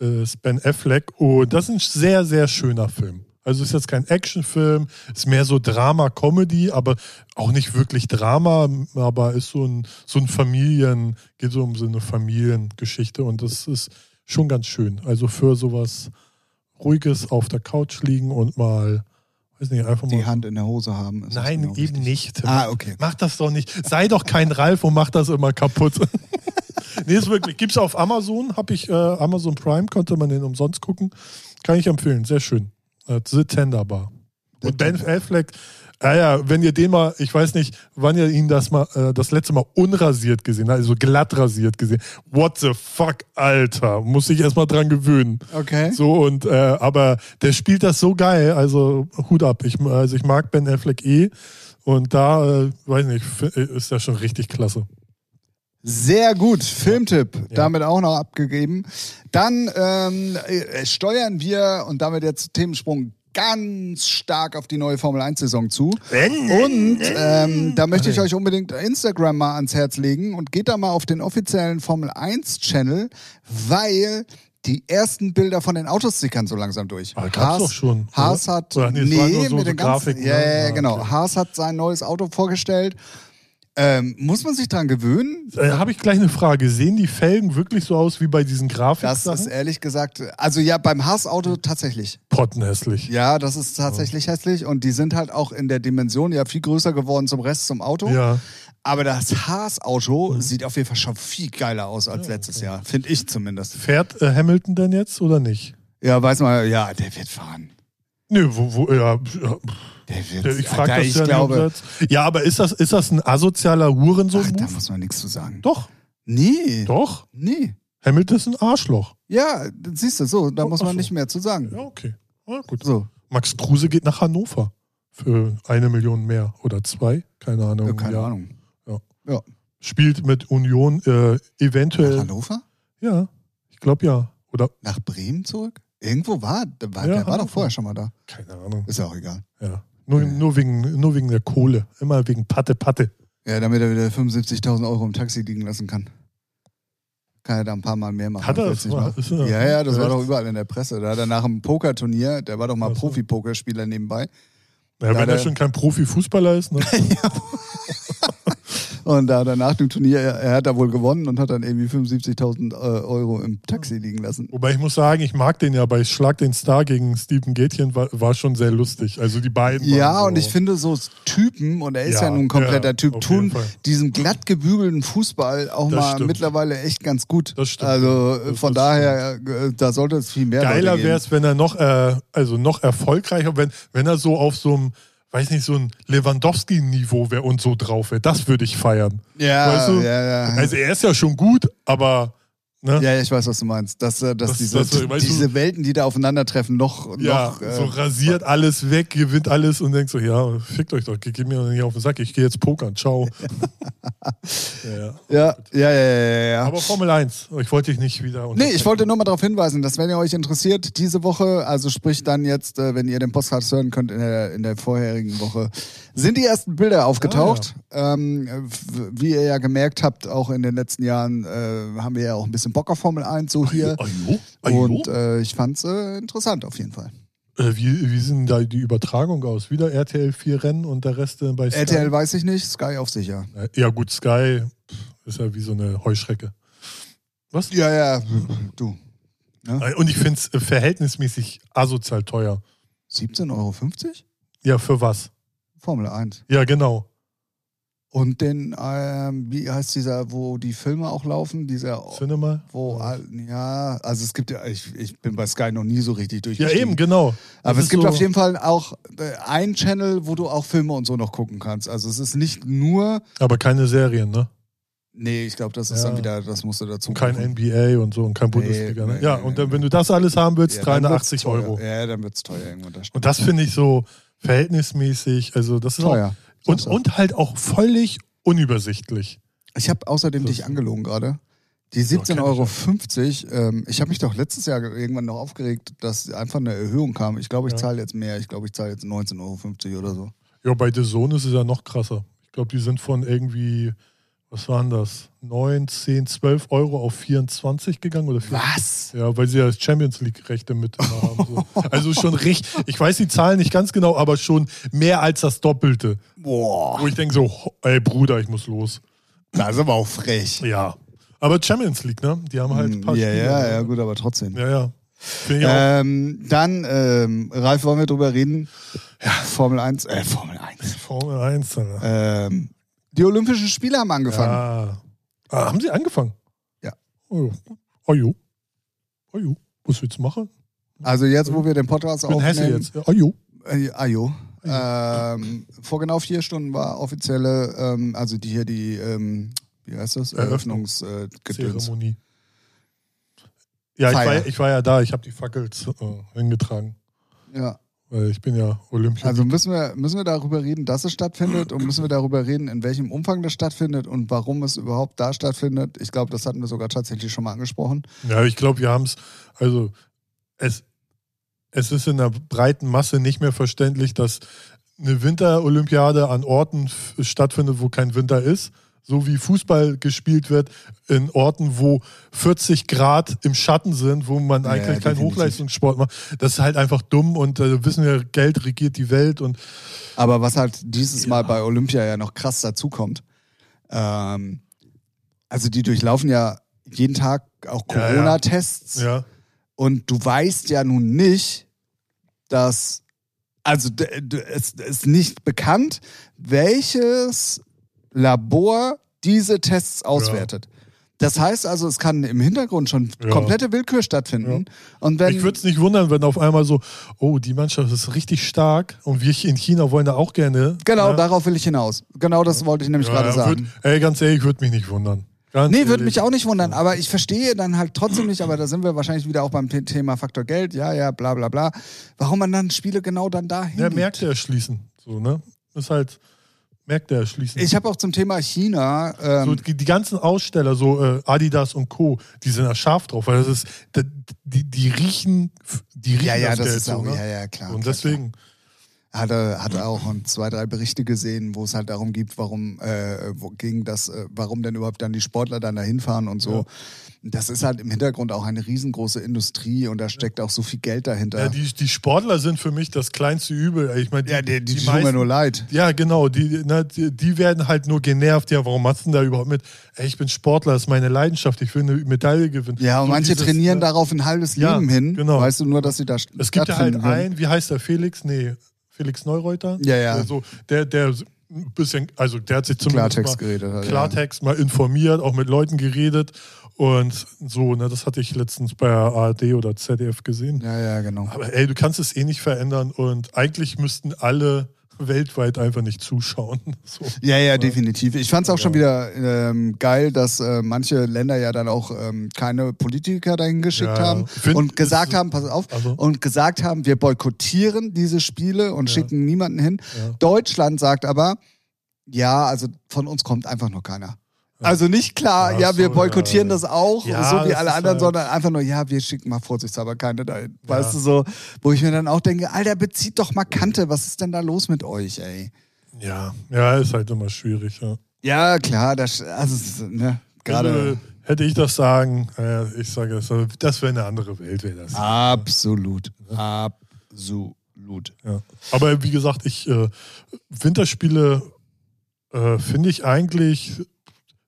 äh, Ben Affleck und das ist ein sehr, sehr schöner Film. Also ist jetzt kein Actionfilm, ist mehr so Drama-Comedy, aber auch nicht wirklich Drama, aber ist so ein, so ein Familien, geht so um so eine Familiengeschichte und das ist schon ganz schön. Also für sowas Ruhiges auf der Couch liegen und mal, weiß nicht, einfach mal. Die Hand in der Hose haben. Nein, genau eben nicht. Ah, okay. Mach das doch nicht. Sei doch kein Ralf und mach das immer kaputt. [LAUGHS] nee, ist wirklich. Gibt's auf Amazon, habe ich äh, Amazon Prime, konnte man den umsonst gucken. Kann ich empfehlen, sehr schön. Äh, The Tender Bar. Und Ben Affleck, ja, ja, wenn ihr den mal, ich weiß nicht, wann ihr ihn das mal, äh, das letzte Mal unrasiert gesehen habt, also glatt rasiert gesehen. What the fuck, Alter. Muss ich erstmal dran gewöhnen. Okay. So und äh, aber der spielt das so geil, also Hut ab. Ich, also ich mag Ben Affleck eh und da, äh, weiß nicht, f- ist das schon richtig klasse. Sehr gut, Filmtipp, Ja. damit auch noch abgegeben. Dann ähm, äh, steuern wir und damit jetzt Themensprung ganz stark auf die neue Formel 1 Saison zu. Und ähm, da möchte ich euch unbedingt Instagram mal ans Herz legen und geht da mal auf den offiziellen Formel 1 Channel, weil die ersten Bilder von den Autos sickern so langsam durch. Aber gab's doch schon? Haas hat, Oder nee, nee, so- mit so den ganzen, Grafiken, ja, ne? ja, Ah, genau. okay. Haas hat sein neues Auto vorgestellt. Ähm, muss man sich dran gewöhnen? Äh, Habe ich gleich eine Frage. Sehen die Felgen wirklich so aus wie bei diesen Das Grafiksachen? ist ehrlich gesagt, also ja, beim Haas-Auto tatsächlich. pottenhässlich. Ja, das ist tatsächlich hässlich und die sind halt auch in der Dimension ja viel größer geworden zum Rest zum Auto. Ja. Aber das Haas-Auto sieht auf jeden Fall schon viel geiler aus als Ja, letztes Jahr, finde ich zumindest. Fährt äh, Hamilton denn jetzt oder nicht? Ja, weiß man, ja, der wird fahren. Nö, wo, wo, ja, ja, ich frage das ich ja glaube. Ja, aber ist das, ist das ein asozialer ach, da muss man nichts zu sagen. Doch, Nee, doch. nee. Hamilton ist ein Arschloch. Ja, siehst du, so, da Oh, muss man so. nicht mehr zu sagen. Ja, okay. Ja, gut. So, Max Kruse geht nach Hannover für eine Million mehr oder zwei, keine Ahnung. ja, keine ja. Ahnung. Spielt mit Union äh, Nach eventuell. Hannover? Ja, ich glaube ja. Oder Nach Bremen zurück? Irgendwo war, der war, Ja, der war doch vorher schon mal da. keine Ahnung. Ist ja auch egal. Ja. Nur, nur, wegen, nur wegen der Kohle. Immer wegen Patte, Patte. Ja, damit er wieder 75.000 Euro im Taxi liegen lassen kann. Kann er da ein paar Mal mehr machen. Hat er das nicht mal? Ja, ja, das war doch überall in der Presse. Da hat er nach einem Pokerturnier, der war doch mal. Profi-Pokerspieler nebenbei. Ja, wenn er schon kein Profifußballer ist, ne? [LAUGHS] Und da danach dem Turnier, er, er hat da wohl gewonnen und hat dann irgendwie 75.000 äh, Euro im Taxi liegen lassen. Wobei ich muss sagen, ich mag den ja bei Schlag den Star gegen Stephen Gätchen, war, war schon sehr lustig. Also die beiden. Ja, so, und ich finde so Typen, und er ist ja, Ja, nun ein kompletter ja, Typ, tun Fall. diesen glatt gebügelten Fußball auch Das mal stimmt. mittlerweile echt ganz gut. Das stimmt. Also Das- von das daher, äh, da sollte es viel mehr Geiler wäre es, wenn er noch, äh, also noch erfolgreicher, wenn, wenn er so auf so einem, weiß nicht, so ein Lewandowski-Niveau wäre und so drauf wäre. Das würde ich feiern. Ja, weißt du? ja, ja. Also er ist ja schon gut, aber ne? Ja, ich weiß, was du meinst. Dass, äh, dass Das- diese, das- weißt du- diese Welten, die da aufeinandertreffen, noch, Ja, noch äh, so rasiert alles weg, gewinnt alles und denkt so, ja, fickt euch doch, geht mir doch nicht auf den Sack, ich gehe jetzt pokern, ciao. [LAUGHS] ja, ja. ja, ja, ja, ja, ja. Aber Formel 1, ich wollte dich nicht wieder Nee, ich wollte nur mal darauf hinweisen, dass wenn ihr euch interessiert, diese Woche, also sprich dann jetzt, äh, wenn ihr den Podcast hören könnt in der, in der vorherigen Woche, sind die ersten Bilder aufgetaucht. ähm, w- wie ihr ja gemerkt habt, auch in den letzten Jahren äh, haben wir ja auch ein bisschen Bock auf Formel 1 so hier. Ajo, ajo. Und äh, ich fand's äh, interessant auf jeden Fall. Äh, wie, wie sieht denn da die Übertragung aus? Wieder RTL 4 Rennen und der Rest äh, bei Sky? RTL weiß ich nicht, Sky auf sicher. Äh, Ja gut, Sky ist ja wie so eine Heuschrecke. Was? Ja, ja, du. Äh, Und ich finde es verhältnismäßig asozial teuer. 17,50 Euro? Ja, für was? Formel 1. Ja, genau. Und den, ähm, wie heißt dieser, wo die Filme auch laufen? Dieser Cinema? Wo, ja, also es gibt ja, ich, ich bin bei Sky noch nie so richtig Ja, durchgestiegen. eben, genau. Aber Das es gibt so, auf jeden Fall auch äh, einen Channel, wo du auch Filme und so noch gucken kannst. Also es ist nicht nur, Aber keine Serien, ne? nee, ich glaube, das ist Ja. dann wieder, das musst du dazu Und kein buchen. NBA und so und kein Bundesliga. Ne? nee, ja, nee, und dann, nee. wenn du das alles haben willst, Ja, dann wird's 380 teuer. Euro. Ja, dann wird es teuer irgendwann. Das Und das finde ich so verhältnismäßig, also das ist teuer. auch, und, und halt auch völlig unübersichtlich. Ich habe außerdem Das- dich angelogen gerade. Die kenn 17,50 ich Euro, ähm, ich habe mich doch letztes Jahr irgendwann noch aufgeregt, dass einfach eine Erhöhung kam. Ich glaube, ich Ja. zahle jetzt mehr. Ich glaube, ich zahle jetzt 19,50 Euro oder so. Ja, bei The Zone ist es ja noch krasser. Ich glaube, die sind von irgendwie, was waren das? 9, 10, 12 Euro auf 24 gegangen oder 4? Was? Ja, weil sie ja Champions League-Rechte mit haben. So. Also schon richtig, ich weiß die Zahlen nicht ganz genau, aber schon mehr als das Doppelte. Boah. Wo ich denke so, ey Bruder, ich muss los. Das ist aber auch frech. Ja. Aber Champions League, ne? Die haben halt ein paar Hm, ja, Spiele. ja, ja, gut, aber trotzdem. Ja, ja. Ähm, dann, ähm, Ralf, wollen wir drüber reden? Ja. Formel 1, äh, Formel 1. Formel 1. Alter. Ähm, die Olympischen Spiele haben angefangen. Ja. Ah, haben sie angefangen? Ja. Oh, ja. oh jo. Oh jo. Was willst du machen? Also jetzt, wo wir den Podcast Ich bin Hesse aufnehmen. jetzt. Oh jo. Äh, Ajo. Ähm, vor genau vier Stunden war offizielle, ähm, also die hier die, ähm, wie heißt das? Eröffnung. Eröffnungsgedöns. Zeremonie. Ja, ich war, ich war ja da. Ich habe die Fackels äh, hingetragen. ja. Weil ich bin ja Olympia. Also müssen wir, müssen wir darüber reden, dass es stattfindet und müssen wir darüber reden, in welchem Umfang das stattfindet und warum es überhaupt da stattfindet. Ich glaube, das hatten wir sogar tatsächlich schon mal angesprochen. Ja, ich glaube, wir haben es, also es, es ist in der breiten Masse nicht mehr verständlich, dass eine Winterolympiade an Orten stattfindet, wo kein Winter ist. So wie Fußball gespielt wird in Orten, wo 40 Grad im Schatten sind, wo man eigentlich ja, keinen. Hochleistungssport macht. Das ist halt einfach dumm und äh, wissen wir, Geld regiert die Welt und Aber was halt dieses Ja. Mal bei Olympia ja noch krass dazukommt, ähm, also die durchlaufen ja jeden Tag auch. Corona-Tests und du weißt ja nun nicht, dass, also es ist nicht bekannt, welches Labor diese Tests auswertet. Das heißt also, es kann im Hintergrund schon Ja. komplette Willkür stattfinden. Und wenn, Ich würde es nicht wundern, wenn auf einmal so, oh, die Mannschaft ist richtig stark und wir in China wollen da auch gerne. genau, ne? darauf will ich hinaus. Genau das wollte ich nämlich Ja, gerade ja, sagen. Würd, ey, ganz ehrlich, würde mich nicht wundern. Ganz Nee, würde mich auch nicht wundern, aber ich verstehe dann halt trotzdem nicht, aber da sind wir wahrscheinlich wieder auch beim The- Thema Faktor Geld, ja, ja, bla bla bla, warum man dann Spiele genau dann da Ja. Märkte erschließen. So, ne? Ist halt Märkte erschließen. Ich habe auch zum Thema China, ähm, so, die, die ganzen Aussteller, so äh, Adidas und Co., die sind da scharf drauf, weil das ist, die, die, die riechen, die riechen ja, ja, das Geld ist so, auch, ne? ja, ja, klar. Und klar, deswegen, hatte, hatte auch zwei, drei Berichte gesehen, wo es halt darum geht, warum äh, wo ging das, äh, warum denn überhaupt dann die Sportler dann dahin fahren und so. Ja. Das ist halt im Hintergrund auch eine riesengroße Industrie und da steckt auch so viel Geld dahinter. Ja, die, die Sportler sind für mich das kleinste Übel. Ich meine, die, ja, die, die, die tun mir nur leid. Ja, genau. Die, na, die, die, werden halt nur genervt. Ja, warum machst du denn da überhaupt mit? Ey, ich bin Sportler, das ist meine Leidenschaft. Ich will eine Medaille gewinnen. Ja, und so manche dieses, trainieren na, darauf ein halbes Leben ja, hin. Genau. Weißt du nur, dass sie da Es gibt ja halt einen, wie heißt der, Felix? Nee, Felix Neureuter. Ja, ja. Also, der, der ein bisschen, also der hat sich zumindest Klartext mal, geredet. Klartext ja. mal informiert, auch mit Leuten geredet und so, ne, das hatte ich letztens bei ARD oder ZDF gesehen. Ja, ja, genau. Aber ey, du kannst es eh nicht verändern und eigentlich müssten alle weltweit einfach nicht zuschauen. [LAUGHS] So. Ja, ja, definitiv. Ich fand es auch ja. schon wieder ähm, geil, dass äh, manche Länder ja dann auch ähm, keine Politiker dahin geschickt ja, haben find, und gesagt haben, pass auf, also, und gesagt haben, wir boykottieren diese Spiele und ja. schicken niemanden hin. Deutschland sagt aber, ja, also von uns kommt einfach nur keiner. Also nicht klar, ja, wir boykottieren ja. das auch, ja, so wie alle anderen, halt sondern einfach nur, ja, wir schicken mal vorsichtshalber keine dahin. Ja. Weißt du so, wo ich mir dann auch denke, Alter, bezieht doch mal Kante, was ist denn da los mit euch, ey? Ja, ja, ist halt immer schwierig, ja. Ja, klar, das, also, ne, gerade. Also, hätte ich das sagen, äh, ich sage es, das wäre eine andere Welt, wäre das. Absolut. Absolut. Ja. Aber wie gesagt, ich, äh, Winterspiele äh, finde ich eigentlich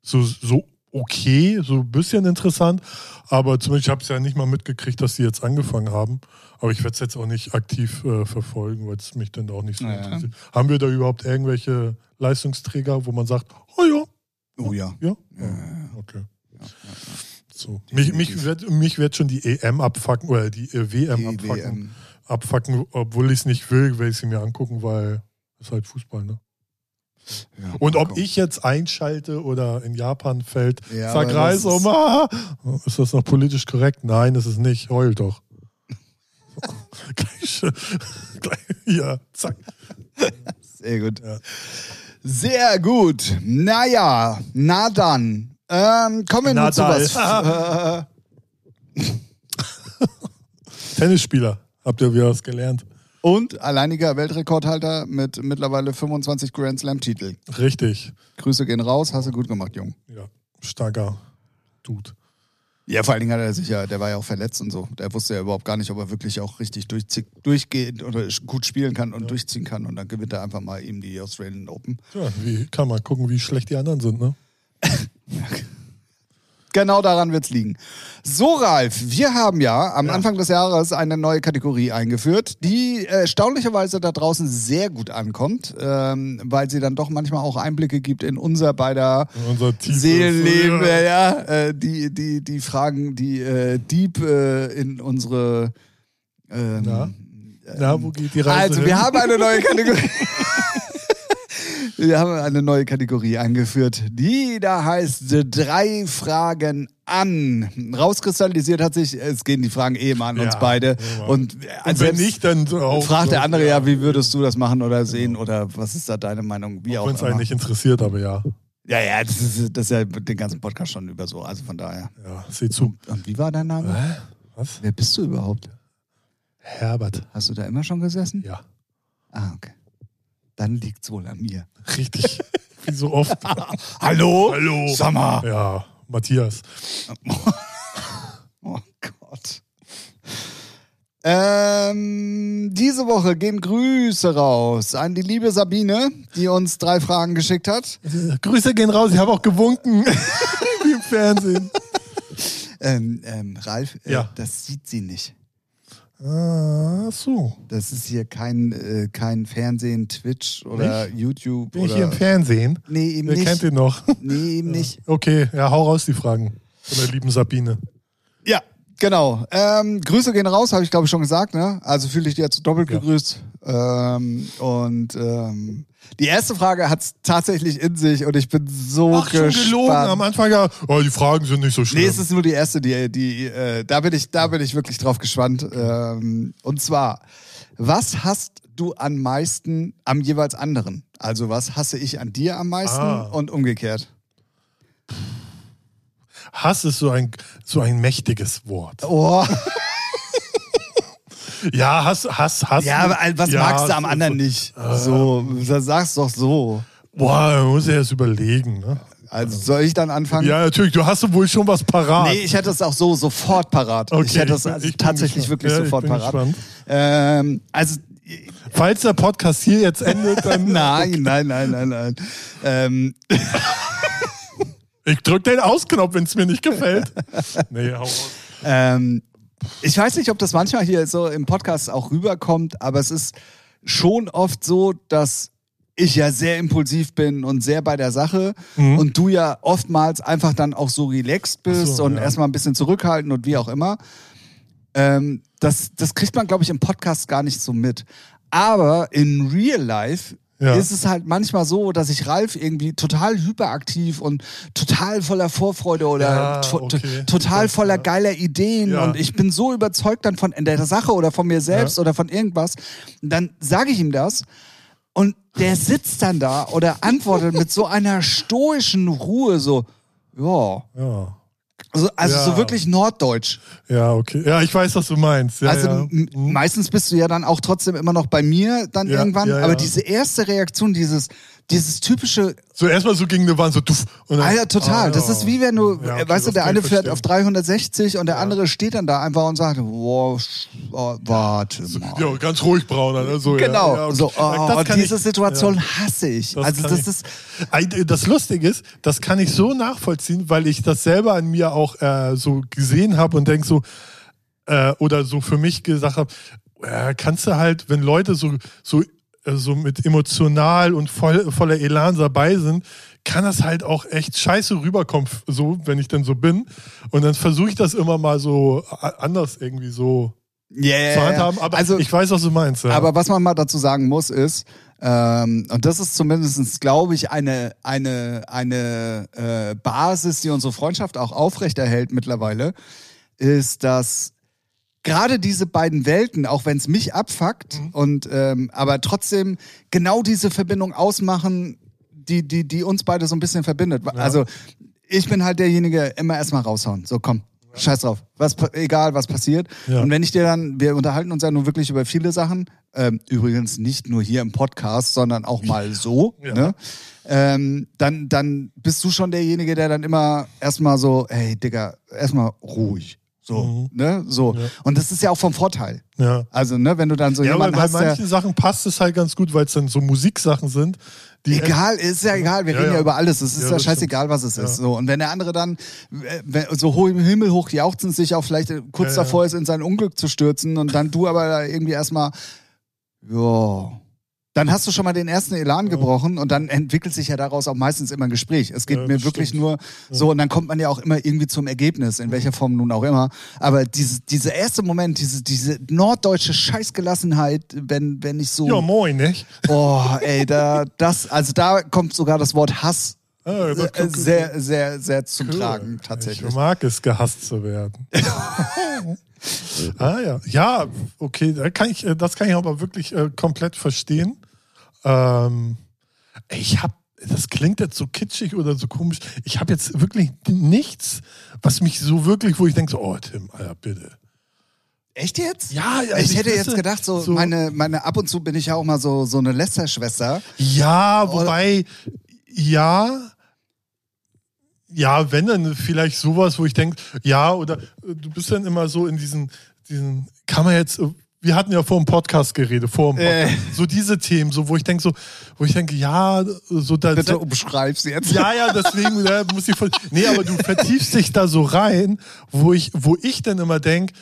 so, so okay, so ein bisschen interessant. Aber zumindest, ich habe es ja nicht mal mitgekriegt, dass sie jetzt angefangen haben. Aber ich werde es jetzt auch nicht aktiv äh, verfolgen, weil es mich dann auch nicht so naja. interessiert. Haben wir da überhaupt irgendwelche Leistungsträger, wo man sagt, oh ja. Oh ja. Ja? ja. Okay. So. Mich, mich, wird, mich wird schon die EM abfacken oder die äh, WM die abfacken, WM. abfacken, obwohl ich es nicht will, will ich sie mir angucken, weil es halt Fußball, ne? Ja, und ob ich jetzt einschalte oder in Japan fällt, ja, sag Reis um, ah, ist das noch politisch korrekt? Nein, ist es nicht. Heul doch. [LAUGHS] gleich, gleich, ja, zack. Sehr gut. Ja. Sehr gut. Naja, na dann. Ähm, kommen wir nun zu was. [LAUGHS] [LAUGHS] Tennisspieler. Habt ihr wieder was gelernt? Und alleiniger Weltrekordhalter mit mittlerweile 25 Grand Slam-Titel. Richtig. Grüße gehen raus, hast du gut gemacht, Jung. Ja, starker Dude. Ja, vor allen Dingen hat er sich ja, der war ja auch verletzt und so. Der wusste ja überhaupt gar nicht, ob er wirklich auch richtig durchgehen oder gut spielen kann und ja. durchziehen kann. Und dann gewinnt er einfach mal eben die Australian Open. Ja, wie kann man gucken, wie schlecht die anderen sind, ne? [LAUGHS] [LAUGHS] Genau daran wird es liegen. So, Ralf, wir haben ja am ja. Anfang des Jahres eine neue Kategorie eingeführt, die äh, erstaunlicherweise da draußen sehr gut ankommt, ähm, weil sie dann doch manchmal auch Einblicke gibt in unser beider unser Seelenleben. Ja, ja äh, die, die, die Fragen, die äh, deep äh, in unsere. Ähm, Na? Na, wo geht die Reise Also, hin? wir haben eine neue [LAUGHS] Kategorie. Wir haben eine neue Kategorie eingeführt, die da heißt drei Fragen an. Rauskristallisiert hat sich, es gehen die Fragen eh immer an uns beide. Ja. Und, Und wenn nicht, dann auch fragt der andere ja, wie würdest du das machen oder sehen oder was ist da deine Meinung? Wie auch, auch Wenn es einen nicht interessiert, aber ja. Ja, ja, das ist, das ist ja den ganzen Podcast schon über so, also von daher. Ja, sieh zu. Und wie war dein Name? Hä? Was? Wer bist du überhaupt? Herbert. Hast du da immer schon gesessen? Ja. Ah, okay dann liegt es wohl an mir. Richtig. [LAUGHS] Wie so oft. Hallo? Hallo. Mal. Ja, Matthias. [LAUGHS] oh Gott. Ähm, diese Woche gehen Grüße raus an die liebe Sabine, die uns drei Fragen geschickt hat. Grüße gehen raus, ich habe auch gewunken. [LAUGHS] Wie im Fernsehen. Ähm, ähm, Ralf, äh, ja. das sieht sie nicht. Ah, so. Das ist hier kein, äh, kein Fernsehen, Twitch oder nicht? YouTube. Bin oder... ich hier im Fernsehen? Nee, eben Wer nicht. kennt ihn noch? Nee, eben nicht. Okay, ja, hau raus die Fragen von der lieben Sabine. Ja, Genau. Ähm, Grüße gehen raus, habe ich glaube ich schon gesagt. Ne? Also fühle ich dir jetzt doppelt ja. gegrüßt. Ähm, und ähm, die erste Frage hat es tatsächlich in sich und ich bin so Ach, gespannt. Schon gelogen am Anfang ja, oh, die Fragen sind nicht so schlimm. Nee, es ist nur die erste, die, die äh, da bin ich, da bin ich wirklich drauf gespannt. Ähm, und zwar, was hast du am meisten am jeweils anderen? Also was hasse ich an dir am meisten ah. und umgekehrt? Hass ist so ein, so ein mächtiges Wort. Oh. Ja, Hass, Hass, Hass. Ja, aber was ja, magst du am anderen nicht? So, sag's doch so. Boah, man muss ja erst überlegen, ne? Also soll ich dann anfangen? Ja, natürlich, du hast wohl schon was parat. Nee, ich hätte es auch so sofort parat. Okay, ich hätte es also tatsächlich wirklich Ja, ich sofort bin parat. gespannt. Ähm, also Falls der Podcast hier jetzt endet, dann. [LAUGHS] nein, nein, nein, nein, nein. Ähm, Ich drück den Ausknopf, wenn es mir nicht gefällt. [LAUGHS] Nee, hau raus. ähm, ich weiß nicht, ob das manchmal hier so im Podcast auch rüberkommt, aber es ist schon oft so, dass ich ja sehr impulsiv bin und sehr bei der Sache und du ja oftmals einfach dann auch so relaxed bist Mhm. So, und ja. erstmal ein bisschen zurückhalten und wie auch immer. Ähm, das, das kriegt man, glaube ich, im Podcast gar nicht so mit. Aber in Real Life Ja. ist es halt manchmal so, dass ich Ralf irgendwie total hyperaktiv und total voller Vorfreude oder Ja, to- okay. total voller geiler Ideen Ja. und ich bin so überzeugt dann von der Sache oder von mir selbst oder von irgendwas. Und dann sage ich ihm das und der sitzt dann da oder antwortet mit so einer stoischen Ruhe so, ja, Ja. Also, also Ja. so wirklich norddeutsch. Ja, okay. Ja, ich weiß, was du meinst. Ja, Also ja. meistens bist du ja dann auch trotzdem immer noch bei mir dann irgendwann, aber diese erste Reaktion, dieses, dieses typische, So erstmal so gegen eine Wand, so duff. Und dann, ja, total. Ah, Das ist wie wenn du, Ja, okay, weißt du, der eine fährt auf 360 und der andere steht dann da einfach und sagt, wow, oh, warte mal. Ja, ganz ruhig brauner. Ne? So, Genau, ja, ja, okay. so, oh, diese ich- Situation ja. hasse ich. Das also das ich. ist, Das Lustige ist, das kann ich so nachvollziehen, weil ich das selber an mir auch äh, so gesehen habe und denke so, äh, oder so für mich gesagt habe, äh, kannst du halt, wenn Leute so, so, so mit emotional und voll, voller Elan dabei sind, kann das halt auch echt scheiße rüberkommen, so, wenn ich denn so bin. Und dann versuche ich das immer mal so anders irgendwie so ja, zu handhaben. Aber also, ich weiß, was du meinst. Ja. Aber was man mal dazu sagen muss, ist, ähm, und das ist zumindest, glaube ich, eine, eine, eine äh, Basis, die unsere Freundschaft auch aufrechterhält mittlerweile, ist, dass gerade diese beiden Welten, auch wenn es mich abfuckt, Mhm. und ähm, aber trotzdem genau diese Verbindung ausmachen, die, die, die uns beide so ein bisschen verbindet. Also ich bin halt derjenige, immer erstmal raushauen. So, komm. Scheiß drauf. Was, egal, was passiert. Ja. Und wenn ich dir dann, wir unterhalten uns ja nun wirklich über viele Sachen. Ähm, übrigens nicht nur hier im Podcast, sondern auch mal [LAUGHS] so. Ja. Ne? Ähm, dann, dann bist du schon derjenige, der dann immer erstmal so, hey Digga, erstmal ruhig. So, Mhm. ne? So. Ja. Und das ist ja auch vom Vorteil. ja. Also, ne, wenn du dann so Ja, jemanden bei hast, der. manchen Sachen passt es halt ganz gut, weil es dann so Musiksachen sind, die Egal, ist ja egal, wir Ja, reden ja, über alles. Es ist Ja, scheißegal, was es ist. So. Und wenn der andere dann äh, so hoch im Himmel hoch jauchzend sich auch vielleicht kurz davor ist, in sein Unglück zu stürzen und dann du aber da irgendwie erstmal, ja. Dann hast du schon mal den ersten Elan gebrochen und dann entwickelt sich ja daraus auch meistens immer ein Gespräch. Es geht Ja, mir das wirklich stimmt. nur so und dann kommt man ja auch immer irgendwie zum Ergebnis, in welcher Form nun auch immer. Aber diese, dieser erste Moment, diese, diese norddeutsche Scheißgelassenheit, wenn, wenn ich so. Ja, moin, nicht? Oh, ey, da, das, also da kommt sogar das Wort Hass das- äh, sehr, sehr, sehr zum Cool. Tragen, tatsächlich. Ich mag es, gehasst zu werden. [LAUGHS] ah ja, ja, okay, da kann ich, äh, das kann ich aber wirklich äh, komplett verstehen. Ähm, ich habe, das klingt jetzt so kitschig oder so komisch. Ich habe jetzt wirklich nichts, was mich so wirklich, wo ich denke, so, oh Tim, Alter, bitte. Echt jetzt? Ja, ja, ich ich hätte jetzt wüsste, gedacht, so, so- meine, meine, ab und zu bin ich ja auch mal so, so eine Lästerschwester. Ja, wobei, ja, ja, wenn dann vielleicht sowas, wo ich denke, ja, oder äh, du bist dann immer so in diesen, diesen, kann man jetzt, äh, wir hatten ja vor dem Podcast geredet, vor dem Podcast, Äh. so diese Themen, so wo ich denke, so, wo ich denke, ja, so da. Bitte umschreib's jetzt. Ja, ja, deswegen ja, muss ich voll. Nee, aber du vertiefst dich da so rein, wo ich, wo ich dann immer denk,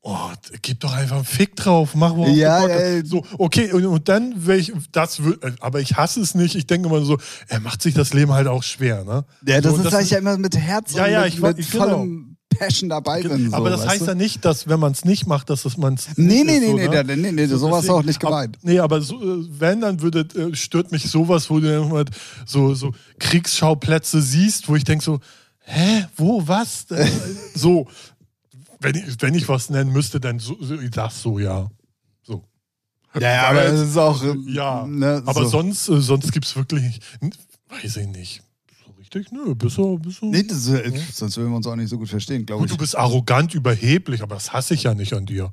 oh, gib doch einfach einen Fick drauf, mach mal. Ja, ey. So, okay, und, und dann ich, das äh, aber ich hasse es nicht. Ich denke immer so, er macht sich das Leben halt auch schwer, ne? Ja, das so, ist, weil ich ja immer mit Herz Ja, und ja, mit, ich mit ich- vollem Passion dabei bin. So, aber das heißt du? ja nicht, dass wenn man es nicht macht, dass es man es Nee, nee, nee, so, nee, ne? nee, nee, nee, So, sowas auch nicht gemeint. Ab, nee, aber so, äh, wenn, dann würde, äh, stört mich sowas, wo du immer so, so Kriegsschauplätze siehst, wo ich denke so, hä, wo, was? Äh, [LAUGHS] so, wenn ich, wenn ich was nennen müsste, dann so, das so, ja. So. Ja, aber es ist auch. Ja, ne, aber so. sonst, sonst gibt es wirklich, weiß ich nicht. Richtig, nö, bist du, bist du. Nee, das, ist- sonst würden wir uns auch nicht so gut verstehen, glaube Gut, ich. du bist arrogant, überheblich, aber das hasse ich ja nicht an dir.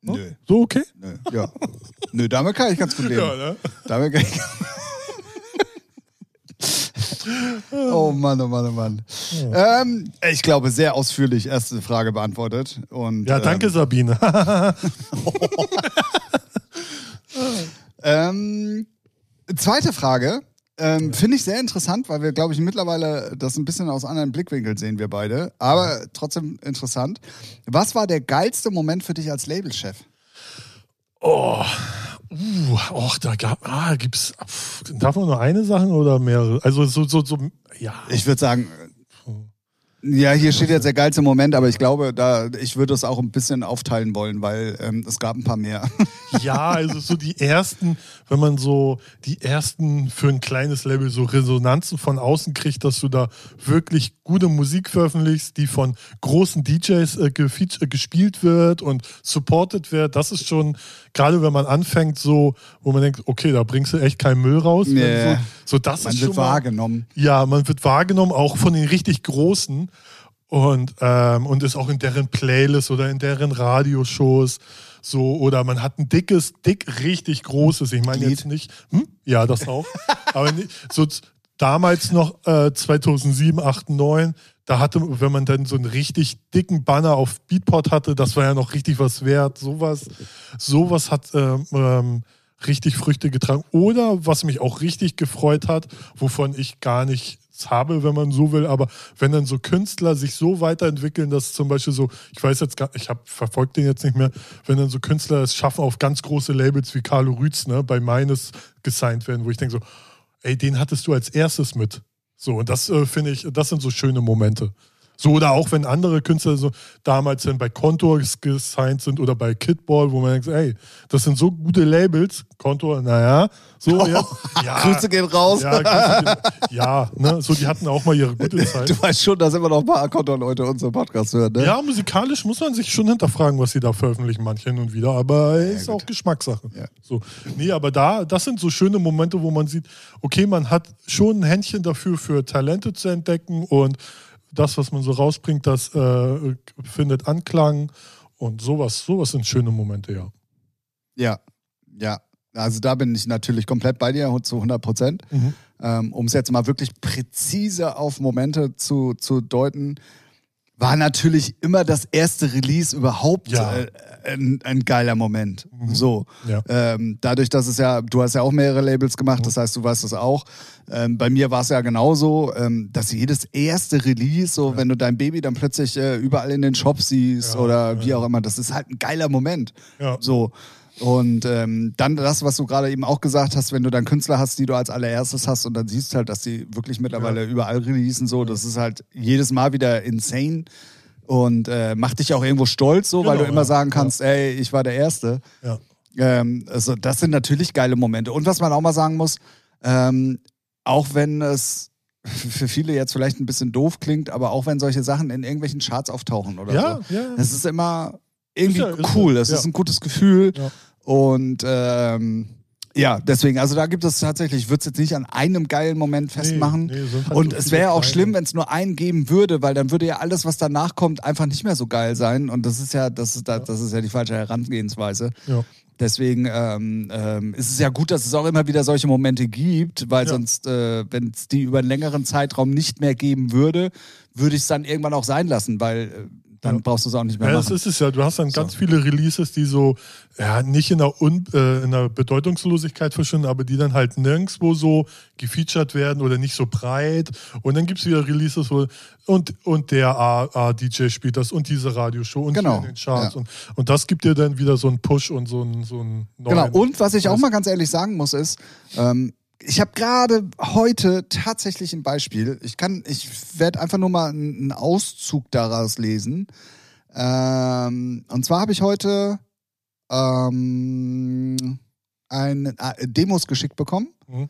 Nö. So okay? Nö, ja. Nö, damit kann ich ganz gut leben. [LAUGHS] Ja, ne? Damit kann ich. oh Mann, oh Mann, oh Mann. Ähm, ich glaube, sehr ausführlich erste Frage beantwortet. Und, Ja, danke, Sabine. [LAUGHS] Ähm, zweite Frage. Ähm, Finde ich sehr interessant, weil wir, glaube ich, mittlerweile das ein bisschen aus anderen Blickwinkeln sehen, wir beide. Aber trotzdem interessant. Was war der geilste Moment für dich als Labelchef? Oh, uh, och, da gab, ah, gibt's, pf, darf man nur eine Sache oder mehrere? Also so, so, so, ja. Ich würde sagen, ja, hier steht jetzt der geilste Moment, aber ich glaube, da ich würde es auch ein bisschen aufteilen wollen, weil ähm, es gab ein paar mehr. [LAUGHS] Ja, also so die ersten, wenn man so die ersten für ein kleines Label so Resonanzen von außen kriegt, dass du da wirklich gute Musik veröffentlichst, die von großen DJs äh, gespielt wird und supported wird, das ist schon, gerade wenn man anfängt, so, wo man denkt, okay, da bringst du echt keinen Müll raus. Nee. So, so das Man ist wird schon mal, wahrgenommen. Ja, man wird wahrgenommen, auch von den richtig Großen. Und, ähm, und ist auch in deren Playlists oder in deren Radioshows so. Oder man hat ein dickes, dick, richtig großes. Ich meine jetzt nicht. Hm? Ja, das auch. [LAUGHS] Aber nicht, so damals noch äh, 2007, 8, 9. Da hatte, wenn man dann so einen richtig dicken Banner auf Beatport hatte, das war ja noch richtig was wert. Sowas, sowas hat ähm, ähm, richtig Früchte getragen. Oder was mich auch richtig gefreut hat, wovon ich gar nichts habe, wenn man so will, aber wenn dann so Künstler sich so weiterentwickeln, dass zum Beispiel so, ich weiß jetzt gar, ich habe verfolgt den jetzt nicht mehr, wenn dann so Künstler es schaffen, auf ganz große Labels wie Carlo Rütz, ne, bei meines gesigned werden, wo ich denke so, ey, den hattest du als erstes mit. So, und das äh, finde ich, das sind so schöne Momente. So, oder auch wenn andere Künstler so damals dann bei Contour gesigned sind oder bei Kidball, wo man denkt, ey, das sind so gute Labels. Contour, naja, so, ja. [LAUGHS] ja Grüße gehen raus. ja, Grüße gehen- ja, ne, so, die hatten auch mal ihre gute [LAUGHS] Zeit. Du weißt schon, dass immer noch ein paar Konto-Leute unseren Podcast hören, ne? Ja, musikalisch muss man sich schon hinterfragen, was sie da veröffentlichen, manche hin und wieder, aber ist auch Geschmackssache. Ja. So. Nee, aber da, das sind so schöne Momente, wo man sieht, okay, man hat schon ein Händchen dafür, für Talente zu entdecken und das, was man so rausbringt, das äh, findet Anklang und sowas, sowas sind schöne Momente, ja. Ja, ja. Also da bin ich natürlich komplett bei dir zu 100 Prozent. Mhm. Ähm, um es jetzt mal wirklich präzise auf Momente zu, zu deuten, war natürlich immer das erste Release überhaupt Ja. äh, ein, ein geiler Moment. So. Ja. Ähm, dadurch, dass es ja, du hast ja auch mehrere Labels gemacht, das heißt, du weißt das auch. Ähm, bei mir war es ja genauso, ähm, dass jedes erste Release, so wenn du dein Baby dann plötzlich äh, überall in den Shops siehst Ja, oder wie ja. auch immer, das ist halt ein geiler Moment. Ja. So. Und ähm, dann das, was du gerade eben auch gesagt hast, wenn du dann Künstler hast, die du als allererstes hast und dann siehst halt, dass die wirklich mittlerweile überall releasen, so, das ist halt jedes Mal wieder insane und äh, macht dich auch irgendwo stolz, so, weil Genau, du immer ja. sagen kannst, ey, ich war der Erste. Ja. Ähm, also das sind natürlich geile Momente. Und was man auch mal sagen muss, ähm, auch wenn es für viele jetzt vielleicht ein bisschen doof klingt, aber auch wenn solche Sachen in irgendwelchen Charts auftauchen oder Ja, so, ja. es ist immer irgendwie Ist ja- ist cool. ja, Es ja. ist ein gutes Gefühl. Ja. Und ähm, ja, deswegen, also da gibt es tatsächlich, ich würde es jetzt nicht an einem geilen Moment festmachen. nee, sind halt und so es wäre auch kleine. schlimm, wenn es nur einen geben würde, weil dann würde ja alles, was danach kommt, einfach nicht mehr so geil sein. Und das ist ja, das ist, da- das ist ja die falsche Herangehensweise. Ja. Deswegen ähm, ähm, ist es ja gut, dass es auch immer wieder solche Momente gibt, weil Ja. sonst, äh, wenn es die über einen längeren Zeitraum nicht mehr geben würde, würde ich es dann irgendwann auch sein lassen, weil äh, dann Ja. brauchst du es auch nicht mehr Ja, das machen. ist es ja. Du hast dann ganz viele Releases, die so ja, nicht in der, Un äh, in der Bedeutungslosigkeit verschwinden, aber die dann halt nirgendwo so gefeatured werden oder nicht so breit. Und dann gibt es wieder Releases, wo und, und der A-DJ spielt das und diese Radioshow und Genau, in den Charts. ja. Und, und das gibt dir dann wieder so einen Push und so einen, so einen neuen. Genau. Und was ich auch mal ganz ehrlich sagen muss, ist, ähm, ich habe gerade heute tatsächlich ein Beispiel. Ich kann, ich werde einfach nur mal einen Auszug daraus lesen. Ähm, und zwar habe ich heute ähm, ein äh, Demos geschickt bekommen. Mhm.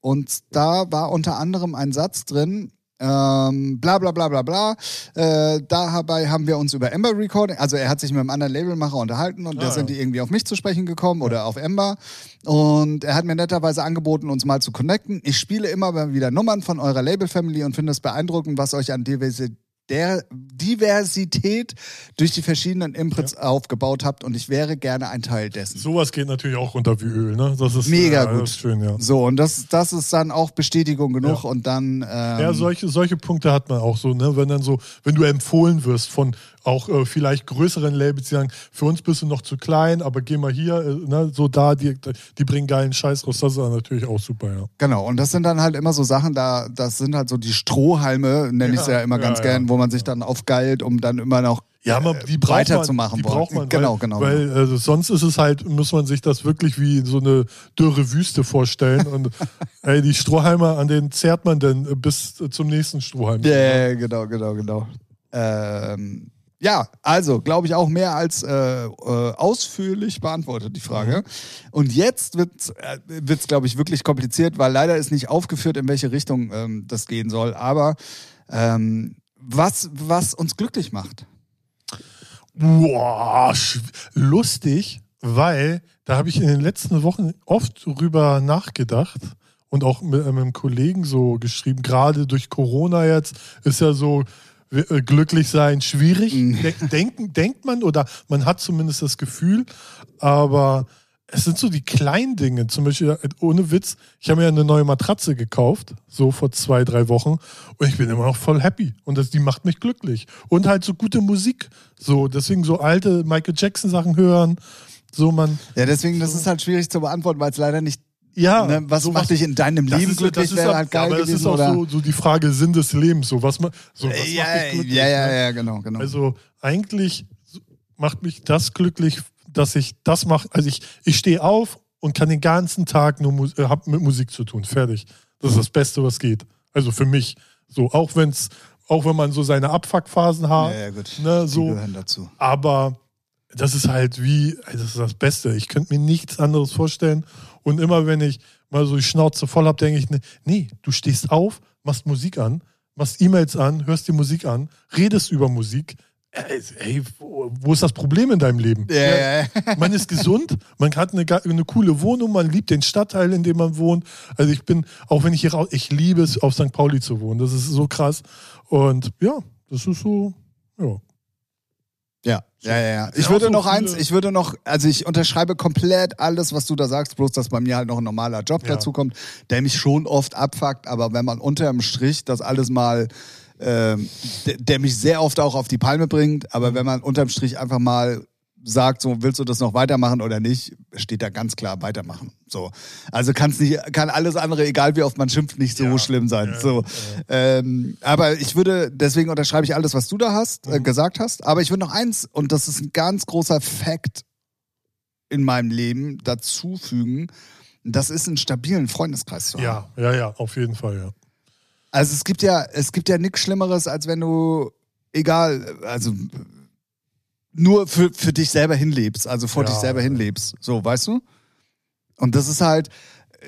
Und da war unter anderem ein Satz drin, ähm, bla bla bla bla bla. Äh, dabei haben wir uns über Ember Recording, also er hat sich mit einem anderen Labelmacher unterhalten und da Ah, sind ja. die irgendwie auf mich zu sprechen gekommen oder auf Ember. Und er hat mir netterweise angeboten, uns mal zu connecten. Ich spiele immer wieder Nummern von eurer Label-Family und finde es beeindruckend, was euch an Diversi der Diversität durch die verschiedenen Imprints aufgebaut habt und ich wäre gerne ein Teil dessen. Sowas geht natürlich auch runter wie Öl, ne? Das ist Mega ja, gut. Ist schön, ja. So, und das, das ist dann auch Bestätigung genug Ja. und dann. Ähm, Ja, solche, solche Punkte hat man auch so, ne? Wenn dann so, wenn du empfohlen wirst von auch äh, vielleicht größeren Labels, die sagen, für uns bist du noch zu klein, aber geh mal hier, äh, ne, so da, die, die bringen geilen Scheiß raus, das ist natürlich auch super, ja. Genau, und das sind dann halt immer so Sachen, da, das sind halt so die Strohhalme, nenne ich es ja immer ja, ganz ja. gern, wo man sich dann aufgeilt, um dann immer noch Ja, man, die weiterzumachen man, die wollen. braucht man, Genau, weil, genau, Weil also sonst ist es halt, muss man sich das wirklich wie so eine dürre Wüste vorstellen. Und [LAUGHS] ey, die Strohhalme, an denen zerrt man denn bis zum nächsten Strohhalm. Ja, ja, genau, genau, genau. Ähm, ja, also glaube ich auch mehr als äh, äh, ausführlich beantwortet die Frage. Und jetzt wird es, äh, glaube ich, wirklich kompliziert, weil leider ist nicht aufgeführt, in welche Richtung ähm, das gehen soll. Aber ähm, was, was uns glücklich macht. Boah, lustig, weil da habe ich in den letzten Wochen oft drüber nachgedacht und auch mit, äh, mit einem Kollegen so geschrieben, gerade durch Corona jetzt ist ja so glücklich sein schwierig, Mhm. De denken, denkt man oder man hat zumindest das Gefühl, aber es sind so die kleinen Dinge, zum Beispiel, äh, ohne Witz, ich habe mir eine neue Matratze gekauft, so vor zwei, drei Wochen, und ich bin immer noch voll happy. Und das, die macht mich glücklich. Und halt so gute Musik. So, deswegen so alte Michael Jackson Sachen hören. So, man, Ja, deswegen, das ist halt schwierig zu beantworten, weil es leider nicht. Ja. ne, was macht dich in deinem das Leben ist, glücklich, das ist, halt geil aber das gewesen, ist auch so, so die Frage Sinn des Lebens. So, was, so, was ja, macht dich glücklich? ja, ja, ne? ja, genau, genau. Also eigentlich macht mich das glücklich, dass ich das mache. Also ich, ich stehe auf und kann den ganzen Tag nur äh, hab mit Musik zu tun. Fertig. Das ist das Beste, was geht. Also für mich. So, auch wenn's, auch wenn man so seine Abfuckphasen hat. ja, ja, gut. Ne, Die so, gehören dazu. aber das ist halt wie, das ist das Beste. Ich könnte mir nichts anderes vorstellen. Und immer wenn ich mal so die Schnauze voll habe, denke ich, ne, nee, du stehst auf, machst Musik an, machst E-Mails an, hörst die Musik an, redest über Musik. Ey, ey, wo, ist das Problem in deinem Leben? Ja. [LAUGHS] Man ist gesund, man hat eine, eine coole Wohnung, man liebt den Stadtteil, in dem man wohnt. Also ich bin, auch wenn ich hier raus, ich liebe es, auf St. Pauli zu wohnen. Das ist so krass. Und ja, das ist so, ja. Ja, ja, ja. Ich würde noch eins, ich würde noch, also ich unterschreibe komplett alles, was du da sagst, bloß dass bei mir halt noch ein normaler Job Ja. dazu kommt, der mich schon oft abfuckt, aber wenn man unterm Strich das alles mal, ähm, der, der mich sehr oft auch auf die Palme bringt, aber wenn man unterm Strich einfach mal sagt, so willst du das noch weitermachen oder nicht, steht da ganz klar weitermachen. So, also kann's nicht, kann alles andere, egal wie oft man schimpft, nicht so Ja. schlimm sein. Ja, so, ähm, aber ich würde, deswegen unterschreibe ich alles, was du da hast, Mhm. äh, gesagt hast. Aber ich würde noch eins, und das ist ein ganz großer Fact in meinem Leben, dazufügen. Das ist einen stabilen Freundeskreis zu haben. Ja, ja, ja, auf jeden Fall, ja. Also es gibt ja, es gibt ja nichts Schlimmeres, als wenn du, egal, also nur für, für dich selber hinlebst, also vor Ja. dich selber hinlebst. So, weißt du? Und das ist halt,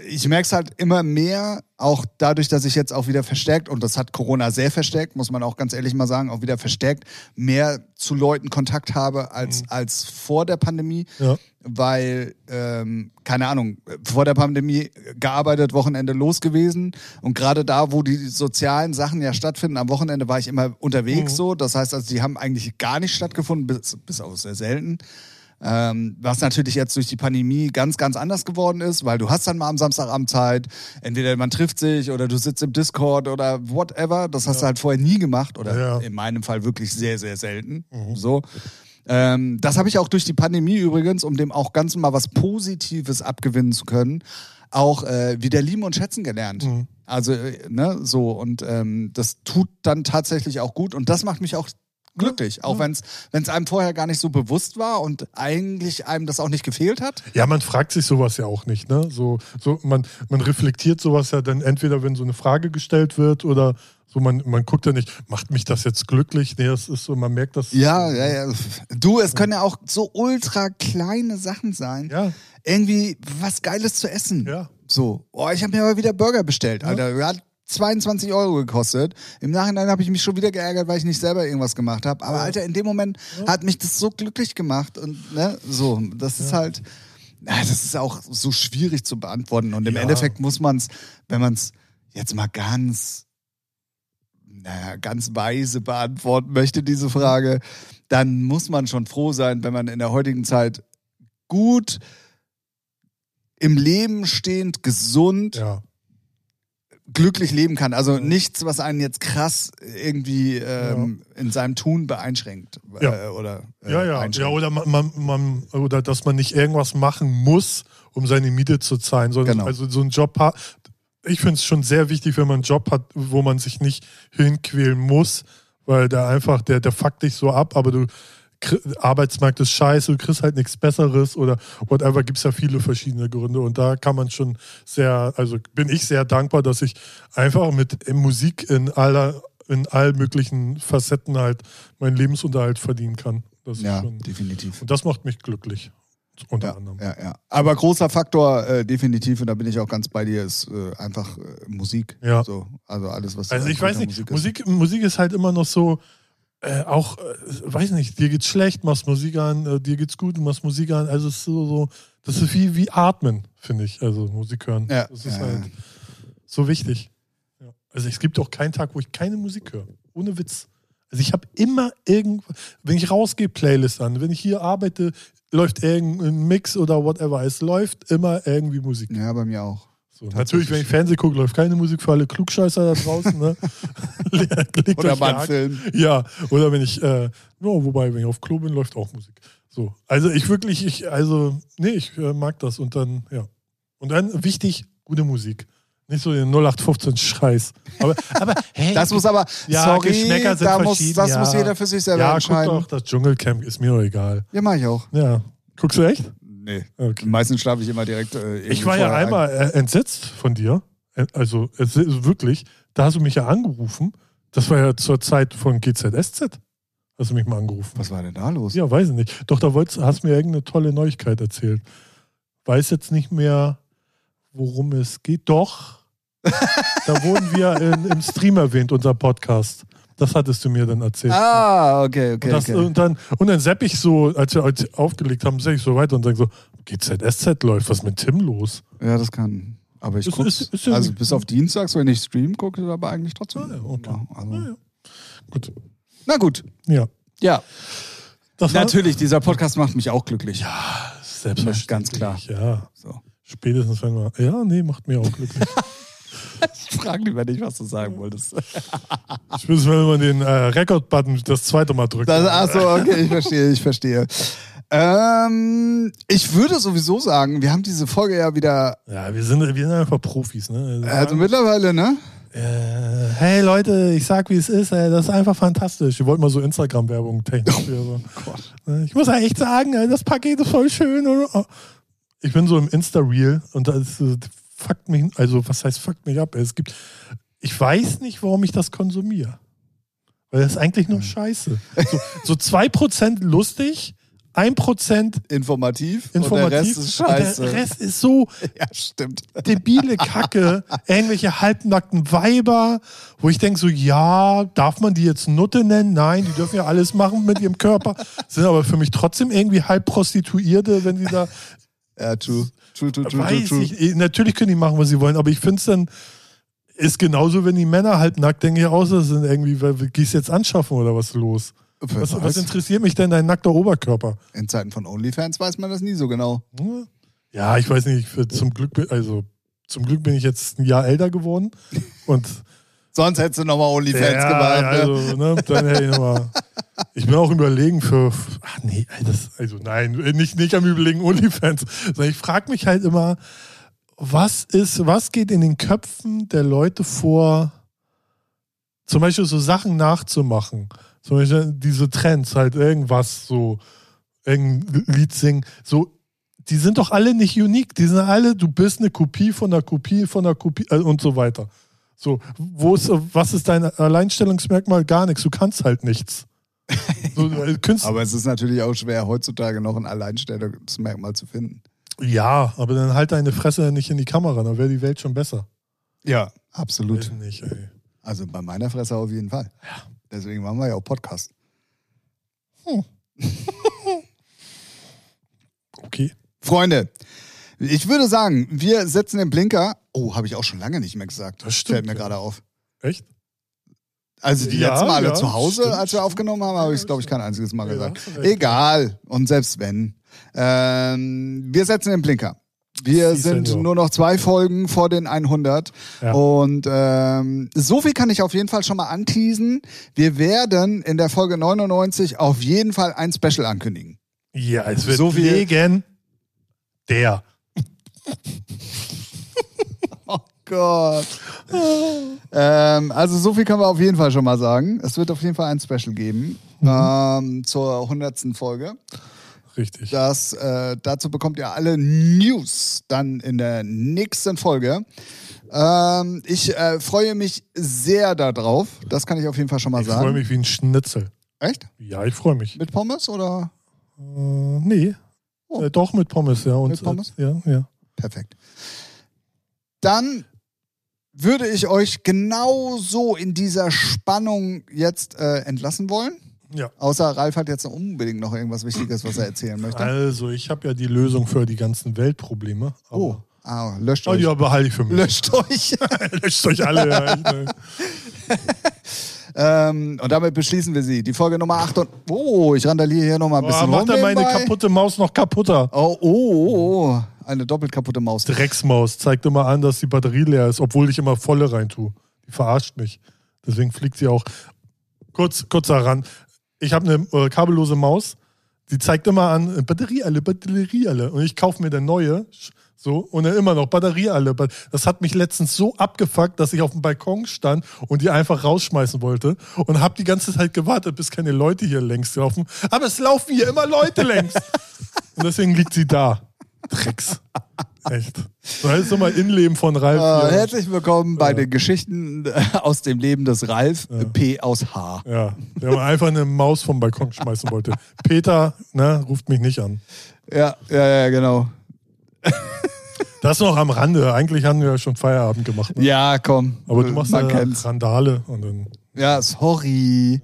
ich merke es halt immer mehr, auch dadurch, dass ich jetzt auch wieder verstärkt, und das hat Corona sehr verstärkt, muss man auch ganz ehrlich mal sagen, auch wieder verstärkt, mehr zu Leuten Kontakt habe als, als vor der Pandemie Ja. weil, ähm, keine Ahnung, vor der Pandemie gearbeitet, Wochenende los gewesen und gerade da, wo die sozialen Sachen ja stattfinden, am Wochenende war ich immer unterwegs Mhm. so, das heißt also, die haben eigentlich gar nicht stattgefunden, bis, bis auf sehr selten. Ähm, was natürlich jetzt durch die Pandemie ganz, ganz anders geworden ist, weil du hast dann mal am Samstagabend Zeit, entweder man trifft sich oder du sitzt im Discord oder whatever. Das hast du halt vorher nie gemacht oder Ja. in meinem Fall wirklich sehr, sehr selten. So. Ähm, das habe ich auch durch die Pandemie übrigens, um dem auch ganz mal was Positives abgewinnen zu können, auch äh, wieder lieben und schätzen gelernt. Mhm. Also, äh, ne, so. Und ähm, das tut dann tatsächlich auch gut. Und das macht mich auch glücklich. Auch wenn es einem vorher gar nicht so bewusst war und eigentlich einem das auch nicht gefehlt hat. Ja, man fragt sich sowas ja auch nicht, ne? So, so man, man reflektiert sowas ja dann entweder, wenn so eine Frage gestellt wird oder so, man, man guckt ja nicht, macht mich das jetzt glücklich? Nee, das ist so, man merkt das. Ja, ja, ja. Du, es können ja auch so ultra kleine Sachen sein. Ja, Irgendwie was Geiles zu essen. ja. So, oh, ich habe mir aber wieder Burger bestellt, Alter. Hat 22 Euro gekostet. Im Nachhinein habe ich mich schon wieder geärgert, weil ich nicht selber irgendwas gemacht habe. Aber Alter, in dem Moment hat mich das so glücklich gemacht und ne, so, das ist halt, ja, das ist auch so schwierig zu beantworten. Und im Ja. Endeffekt muss man es, wenn man es jetzt mal ganz naja, ganz weise beantworten möchte, diese Frage, dann muss man schon froh sein, wenn man in der heutigen Zeit gut im Leben stehend, gesund, Ja. Glücklich leben kann. Also nichts, was einen jetzt krass irgendwie ähm, in seinem Tun beeinschränkt. Ja. Äh, oder, äh, Ja, ja. Ja, oder man, man, man, oder dass man nicht irgendwas machen muss, um seine Miete zu zahlen, sondern Genau. also so einen Job hat. Ich finde es schon sehr wichtig, wenn man einen Job hat, wo man sich nicht hinquälen muss, weil der einfach, der, der fuckt dich so ab, aber du Arbeitsmarkt ist scheiße, du kriegst halt nichts Besseres oder whatever, gibt es ja viele verschiedene Gründe. Und da kann man schon sehr, also bin ich sehr dankbar, dass ich einfach mit Musik in aller, in allen möglichen Facetten halt meinen Lebensunterhalt verdienen kann. Das ist Ja, schon, definitiv. und das macht mich glücklich. Unter Ja, anderem. ja, ja. Aber großer Faktor, äh, definitiv, und da bin ich auch ganz bei dir, ist äh, einfach äh, Musik. Ja. So, also alles, was Also ich weiß nicht, Musik Musik, ist. Musik, ist halt immer noch so, äh, auch, äh, weiß nicht, dir geht's schlecht, machst Musik an, äh, dir geht's gut, du machst Musik an. Also es ist so, so das ist wie, wie Atmen, finde ich. Also Musik hören. Ja, Das ist ja, halt so wichtig. Ja. Also es gibt auch keinen Tag, wo ich keine Musik höre. Ohne Witz. Also ich habe immer irgendwas, wenn ich rausgehe, Playlist an. Wenn ich hier arbeite, läuft irgendein Mix oder whatever. Es läuft immer irgendwie Musik. Ja, bei mir auch. So, natürlich, wenn ich Fernsehen gucke, läuft keine Musik für alle Klugscheißer da draußen. Ne? [LAUGHS] [LAUGHS] Oder mal Film. Ja, oder wenn ich, äh, no, wobei, wenn ich auf Klo bin, läuft auch Musik. So, also ich wirklich, ich, also, nee, ich äh, mag das und dann, ja. Und dann wichtig, gute Musik. Nicht so den 0815 Scheiß. Aber, [LAUGHS] aber hey, Das muss aber, Ja, sorry, Geschmäcker sind da muss, das ja. muss jeder für sich selber ja, guck entscheiden. doch, das Dschungelcamp ist mir doch egal. Ja, mach ich auch. Ja. Guckst du echt? Nee. Okay. Meistens schlafe ich immer direkt. Äh, Ich war ja vorher ein. einmal äh, entsetzt von dir. Äh, Also ist wirklich, da hast du mich ja angerufen. Das war ja zur Zeit von GZSZ. Hast du mich mal angerufen? Was war denn da los? Ja, weiß ich nicht. Doch, da wolltest, hast mir irgendeine tolle Neuigkeit erzählt. Weiß jetzt nicht mehr, worum es geht. Doch. [LAUGHS] da wurden wir in, im Stream erwähnt, unser Podcast. Das hattest du mir dann erzählt. Ah, okay, okay. und, das, okay. und, dann, und dann sepp ich so, als wir als aufgelegt haben, sepp ich so weiter und sage so, GZSZ läuft, was mit Tim los? Ja, das kann. Aber ich gucke. ja Also bis auf Dienstags, wenn ich stream, gucke aber eigentlich trotzdem. Ah, ja, okay. Ja, also. Ah, ja. Gut. Na gut. Ja. Ja. Das Natürlich, dieser Podcast macht mich auch glücklich. selbstverständlich. Ganz klar. Ja. So. Spätestens wenn wir. Ja, nee, macht mir auch glücklich. [LAUGHS] [LAUGHS] Ich frage lieber nicht, was du sagen wolltest. ich will, wenn man den äh, Record-Button das zweite Mal drückt. Das, ach so, okay, ich verstehe, ich verstehe. Ähm, ich würde sowieso sagen, wir haben diese Folge ja wieder, Ja, wir sind, wir sind einfach Profis, ne? also mittlerweile, ne? äh, hey Leute, ich sag wie es ist, ey, das ist einfach fantastisch. Wir wollten mal so Instagram-Werbung technisch. hier so. Ne, Ich muss ja echt sagen, ey, das Paket ist voll schön. oder? Ich bin so im Insta-Reel und das äh, fuckt mich, also was heißt fuckt mich ab? Es gibt, ich weiß nicht, warum ich das konsumiere. Weil das ist eigentlich nur Scheiße. So, so 2% lustig, 1% Informativ. informativ. Und der Rest ist scheiße. Der Rest ist so [LAUGHS] ja, stimmt. debile Kacke, irgendwelche halbnackten Weiber, wo ich denke so, ja, darf man die jetzt Nutte nennen? Nein, die dürfen ja alles machen mit ihrem Körper, sind aber für mich trotzdem irgendwie halb Prostituierte, wenn sie da, Ja, true. True, true, true, true, weiß true. ich, natürlich können die machen, was sie wollen, aber ich finde es dann, ist genauso, wenn die Männer halbnackt, denke ich auch, das sind irgendwie, weil- gehst du jetzt anschaffen oder was los? Was, was interessiert mich denn dein nackter Oberkörper? In Zeiten von OnlyFans weiß man das nie so genau. Ja, ich weiß nicht, für- zum Glück, bin- also zum Glück bin ich jetzt ein Jahr älter geworden und [LAUGHS] Sonst hättest du nochmal OnlyFans ja, gemacht. Ne? also, ne, dann hätte ich nochmal. [LAUGHS] Ich bin auch überlegen für. Ach nee, das, also nein, nicht, nicht am Überlegen OnlyFans. Sondern ich frage mich halt immer, was ist, was geht in den Köpfen der Leute vor, zum Beispiel so Sachen nachzumachen. Zum Beispiel diese Trends, halt irgendwas, so, irgendein Lied singen, so. Die sind doch alle nicht unique. Die sind alle, du bist eine Kopie von einer Kopie von einer Kopie äh, und so weiter. So, wo ist, was ist dein Alleinstellungsmerkmal? Gar nichts. Du kannst halt nichts. So, äh, Aber es ist natürlich auch schwer, heutzutage noch ein Alleinstellungsmerkmal zu finden. ja, aber dann halt deine Fresse nicht in die Kamera, dann wäre die Welt schon besser. Ja, absolut. nicht. Also bei meiner Fresse auf jeden Fall. Deswegen machen wir ja auch Podcast. [LAUGHS] Okay. Freunde, ich würde sagen, wir setzen den Blinker. Oh, habe ich auch schon lange nicht mehr gesagt. Das stimmt, Fällt mir ja. gerade auf. Echt? Also die Ja, letzten Male ja, zu Hause, stimmt, als wir aufgenommen haben, habe ich es, glaube ich, kein einziges Mal Ja, gesagt. Egal. Und selbst wenn. Ähm, wir setzen den Blinker. Wir Sie, sind Senior. nur noch zwei Folgen vor den 100. Ja. Und ähm, so viel kann ich auf jeden Fall schon mal anteasen. Wir werden in der Folge 99 auf jeden Fall ein Special ankündigen. Ja, es wird So legen. Der. Gott. ähm, also so viel können wir auf jeden Fall schon mal sagen. Es wird auf jeden Fall ein Special geben ähm, zur 100. Folge. Richtig. Das, äh, dazu bekommt ihr alle News dann in der nächsten Folge. Ähm, ich äh, freue mich sehr darauf. Das kann ich auf jeden Fall schon mal Ich sagen. freue mich wie ein Schnitzel. Echt? Ja, ich freue mich. Mit Pommes oder? Äh, nee. Oh. Äh, doch, mit Pommes, ja. Und, Mit Pommes? Äh, ja, ja. Perfekt. Dann würde ich euch genauso in dieser Spannung jetzt äh, entlassen wollen. Ja. Außer Ralf hat jetzt unbedingt noch irgendwas Wichtiges, was er erzählen möchte. Also, ich habe ja die Lösung für die ganzen Weltprobleme. Oh, ah, löscht Oh, euch. die behalte ich für mich. Löscht euch. [LAUGHS] Löscht euch alle. Ja, ähm, und damit beschließen wir sie. Die Folge Nummer 8 und. Oh, ich randaliere hier nochmal ein bisschen oh, macht er meine nebenbei. kaputte Maus noch kaputter. Oh, oh, oh, oh, eine doppelt kaputte Maus. Drecksmaus zeigt immer an, dass die Batterie leer ist, obwohl ich immer volle rein tue. Die verarscht mich. Deswegen fliegt sie auch. Kurz, kurzer Rand. Ich habe eine äh, kabellose Maus. Die zeigt immer an, äh, Batterie alle, Batterie alle. Und ich kaufe mir eine neue. So, und dann immer noch Batterie alle. Das hat mich letztens so abgefuckt, dass ich auf dem Balkon stand und die einfach rausschmeißen wollte. Und habe die ganze Zeit gewartet, bis keine Leute hier längs laufen. Aber es laufen hier immer Leute längs. [LAUGHS] und deswegen liegt sie da. Drecks. [LAUGHS] Echt. So heißt so mal Innenleben von Ralf. Äh, herzlich willkommen bei den Geschichten äh, aus dem Leben des Ralf, äh, P aus H. Ja, der mal einfach eine Maus vom Balkon schmeißen wollte. Peter, ne, ruft mich nicht an. Ja, ja, ja, genau. Das noch am Rande. Eigentlich haben wir ja schon Feierabend gemacht. Ne? Ja, komm. Aber du machst Man ja kennt's. Randale und dann. Ja, sorry.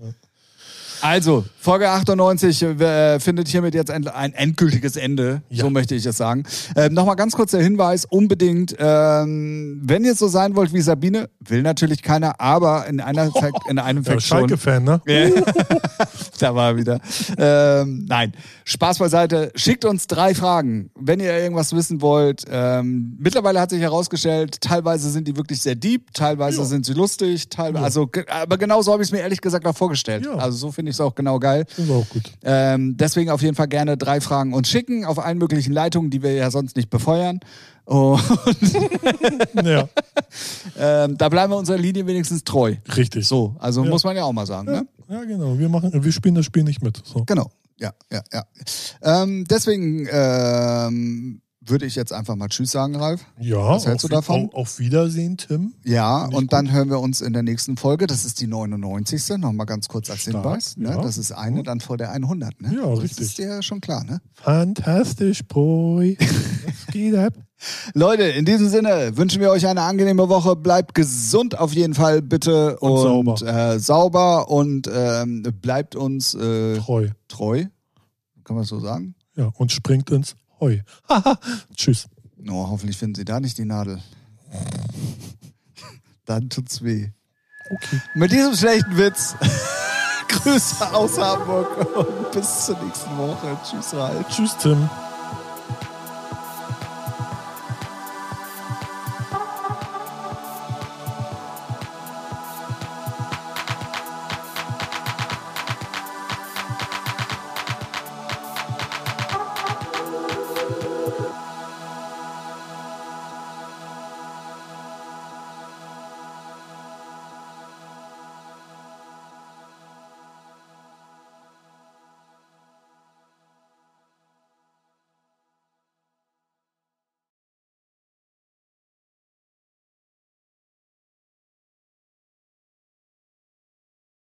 Also, Folge 98 äh, findet hiermit jetzt ein, ein endgültiges Ende, Ja. so möchte ich es sagen. Ähm, Nochmal ganz kurz der Hinweis, unbedingt, ähm, wenn ihr so sein wollt wie Sabine, will natürlich keiner, aber in einer [LAUGHS] Fact, in einem Ja, Fact schon. Schalke-Fan, ne? [LAUGHS] [LAUGHS] Ja. da war er wieder. Ähm, nein, Spaß beiseite. Schickt uns drei Fragen, wenn ihr irgendwas wissen wollt. Ähm, mittlerweile hat sich herausgestellt, teilweise sind die wirklich sehr deep, teilweise Ja. sind sie lustig, teilweise, Ja. also, aber genau so habe ich es mir ehrlich gesagt auch vorgestellt. Ja. Also so finde ich es auch genau geil. Das ist auch gut. Ähm, deswegen auf jeden Fall gerne drei Fragen uns schicken auf allen möglichen Leitungen, die wir ja sonst nicht befeuern. Und [LAUGHS] Ja, [LAUGHS] ähm, da bleiben wir unserer Linie wenigstens treu. richtig. So, also Ja. muss man ja auch mal sagen. Ne? Ja, genau. Wir, machen, wir spielen das Spiel nicht mit. So. Genau, ja, ja, ja. Ähm, deswegen ähm, würde ich jetzt einfach mal Tschüss sagen, Ralf. Ja, Was hältst auf, du davon? Auf, auf Wiedersehen, Tim. Ja, Finde ich und dann hören wir uns in der nächsten Folge. Das ist die 99. Nochmal ganz kurz als Stark, Hinweis. Ne? ja. Das ist eine dann vor der 100. Ne? Ja, das richtig. ist dir schon klar, ne? Fantastisch, Boy. [LAUGHS] Was geht ab? Leute, in diesem Sinne wünschen wir euch eine angenehme Woche. Bleibt gesund auf jeden Fall, bitte. Und Und, sauber. Äh, sauber und ähm, bleibt uns äh, Treu. treu. Kann man das so sagen? Ja, und springt ins Heu. Tschüss. Oh, hoffentlich finden Sie da nicht die Nadel. [LAUGHS] Dann tut's weh. Okay. Mit diesem schlechten Witz. [LAUGHS] Grüße aus Hamburg und bis zur nächsten Woche. Tschüss, Ralf. Tschüss, Tim.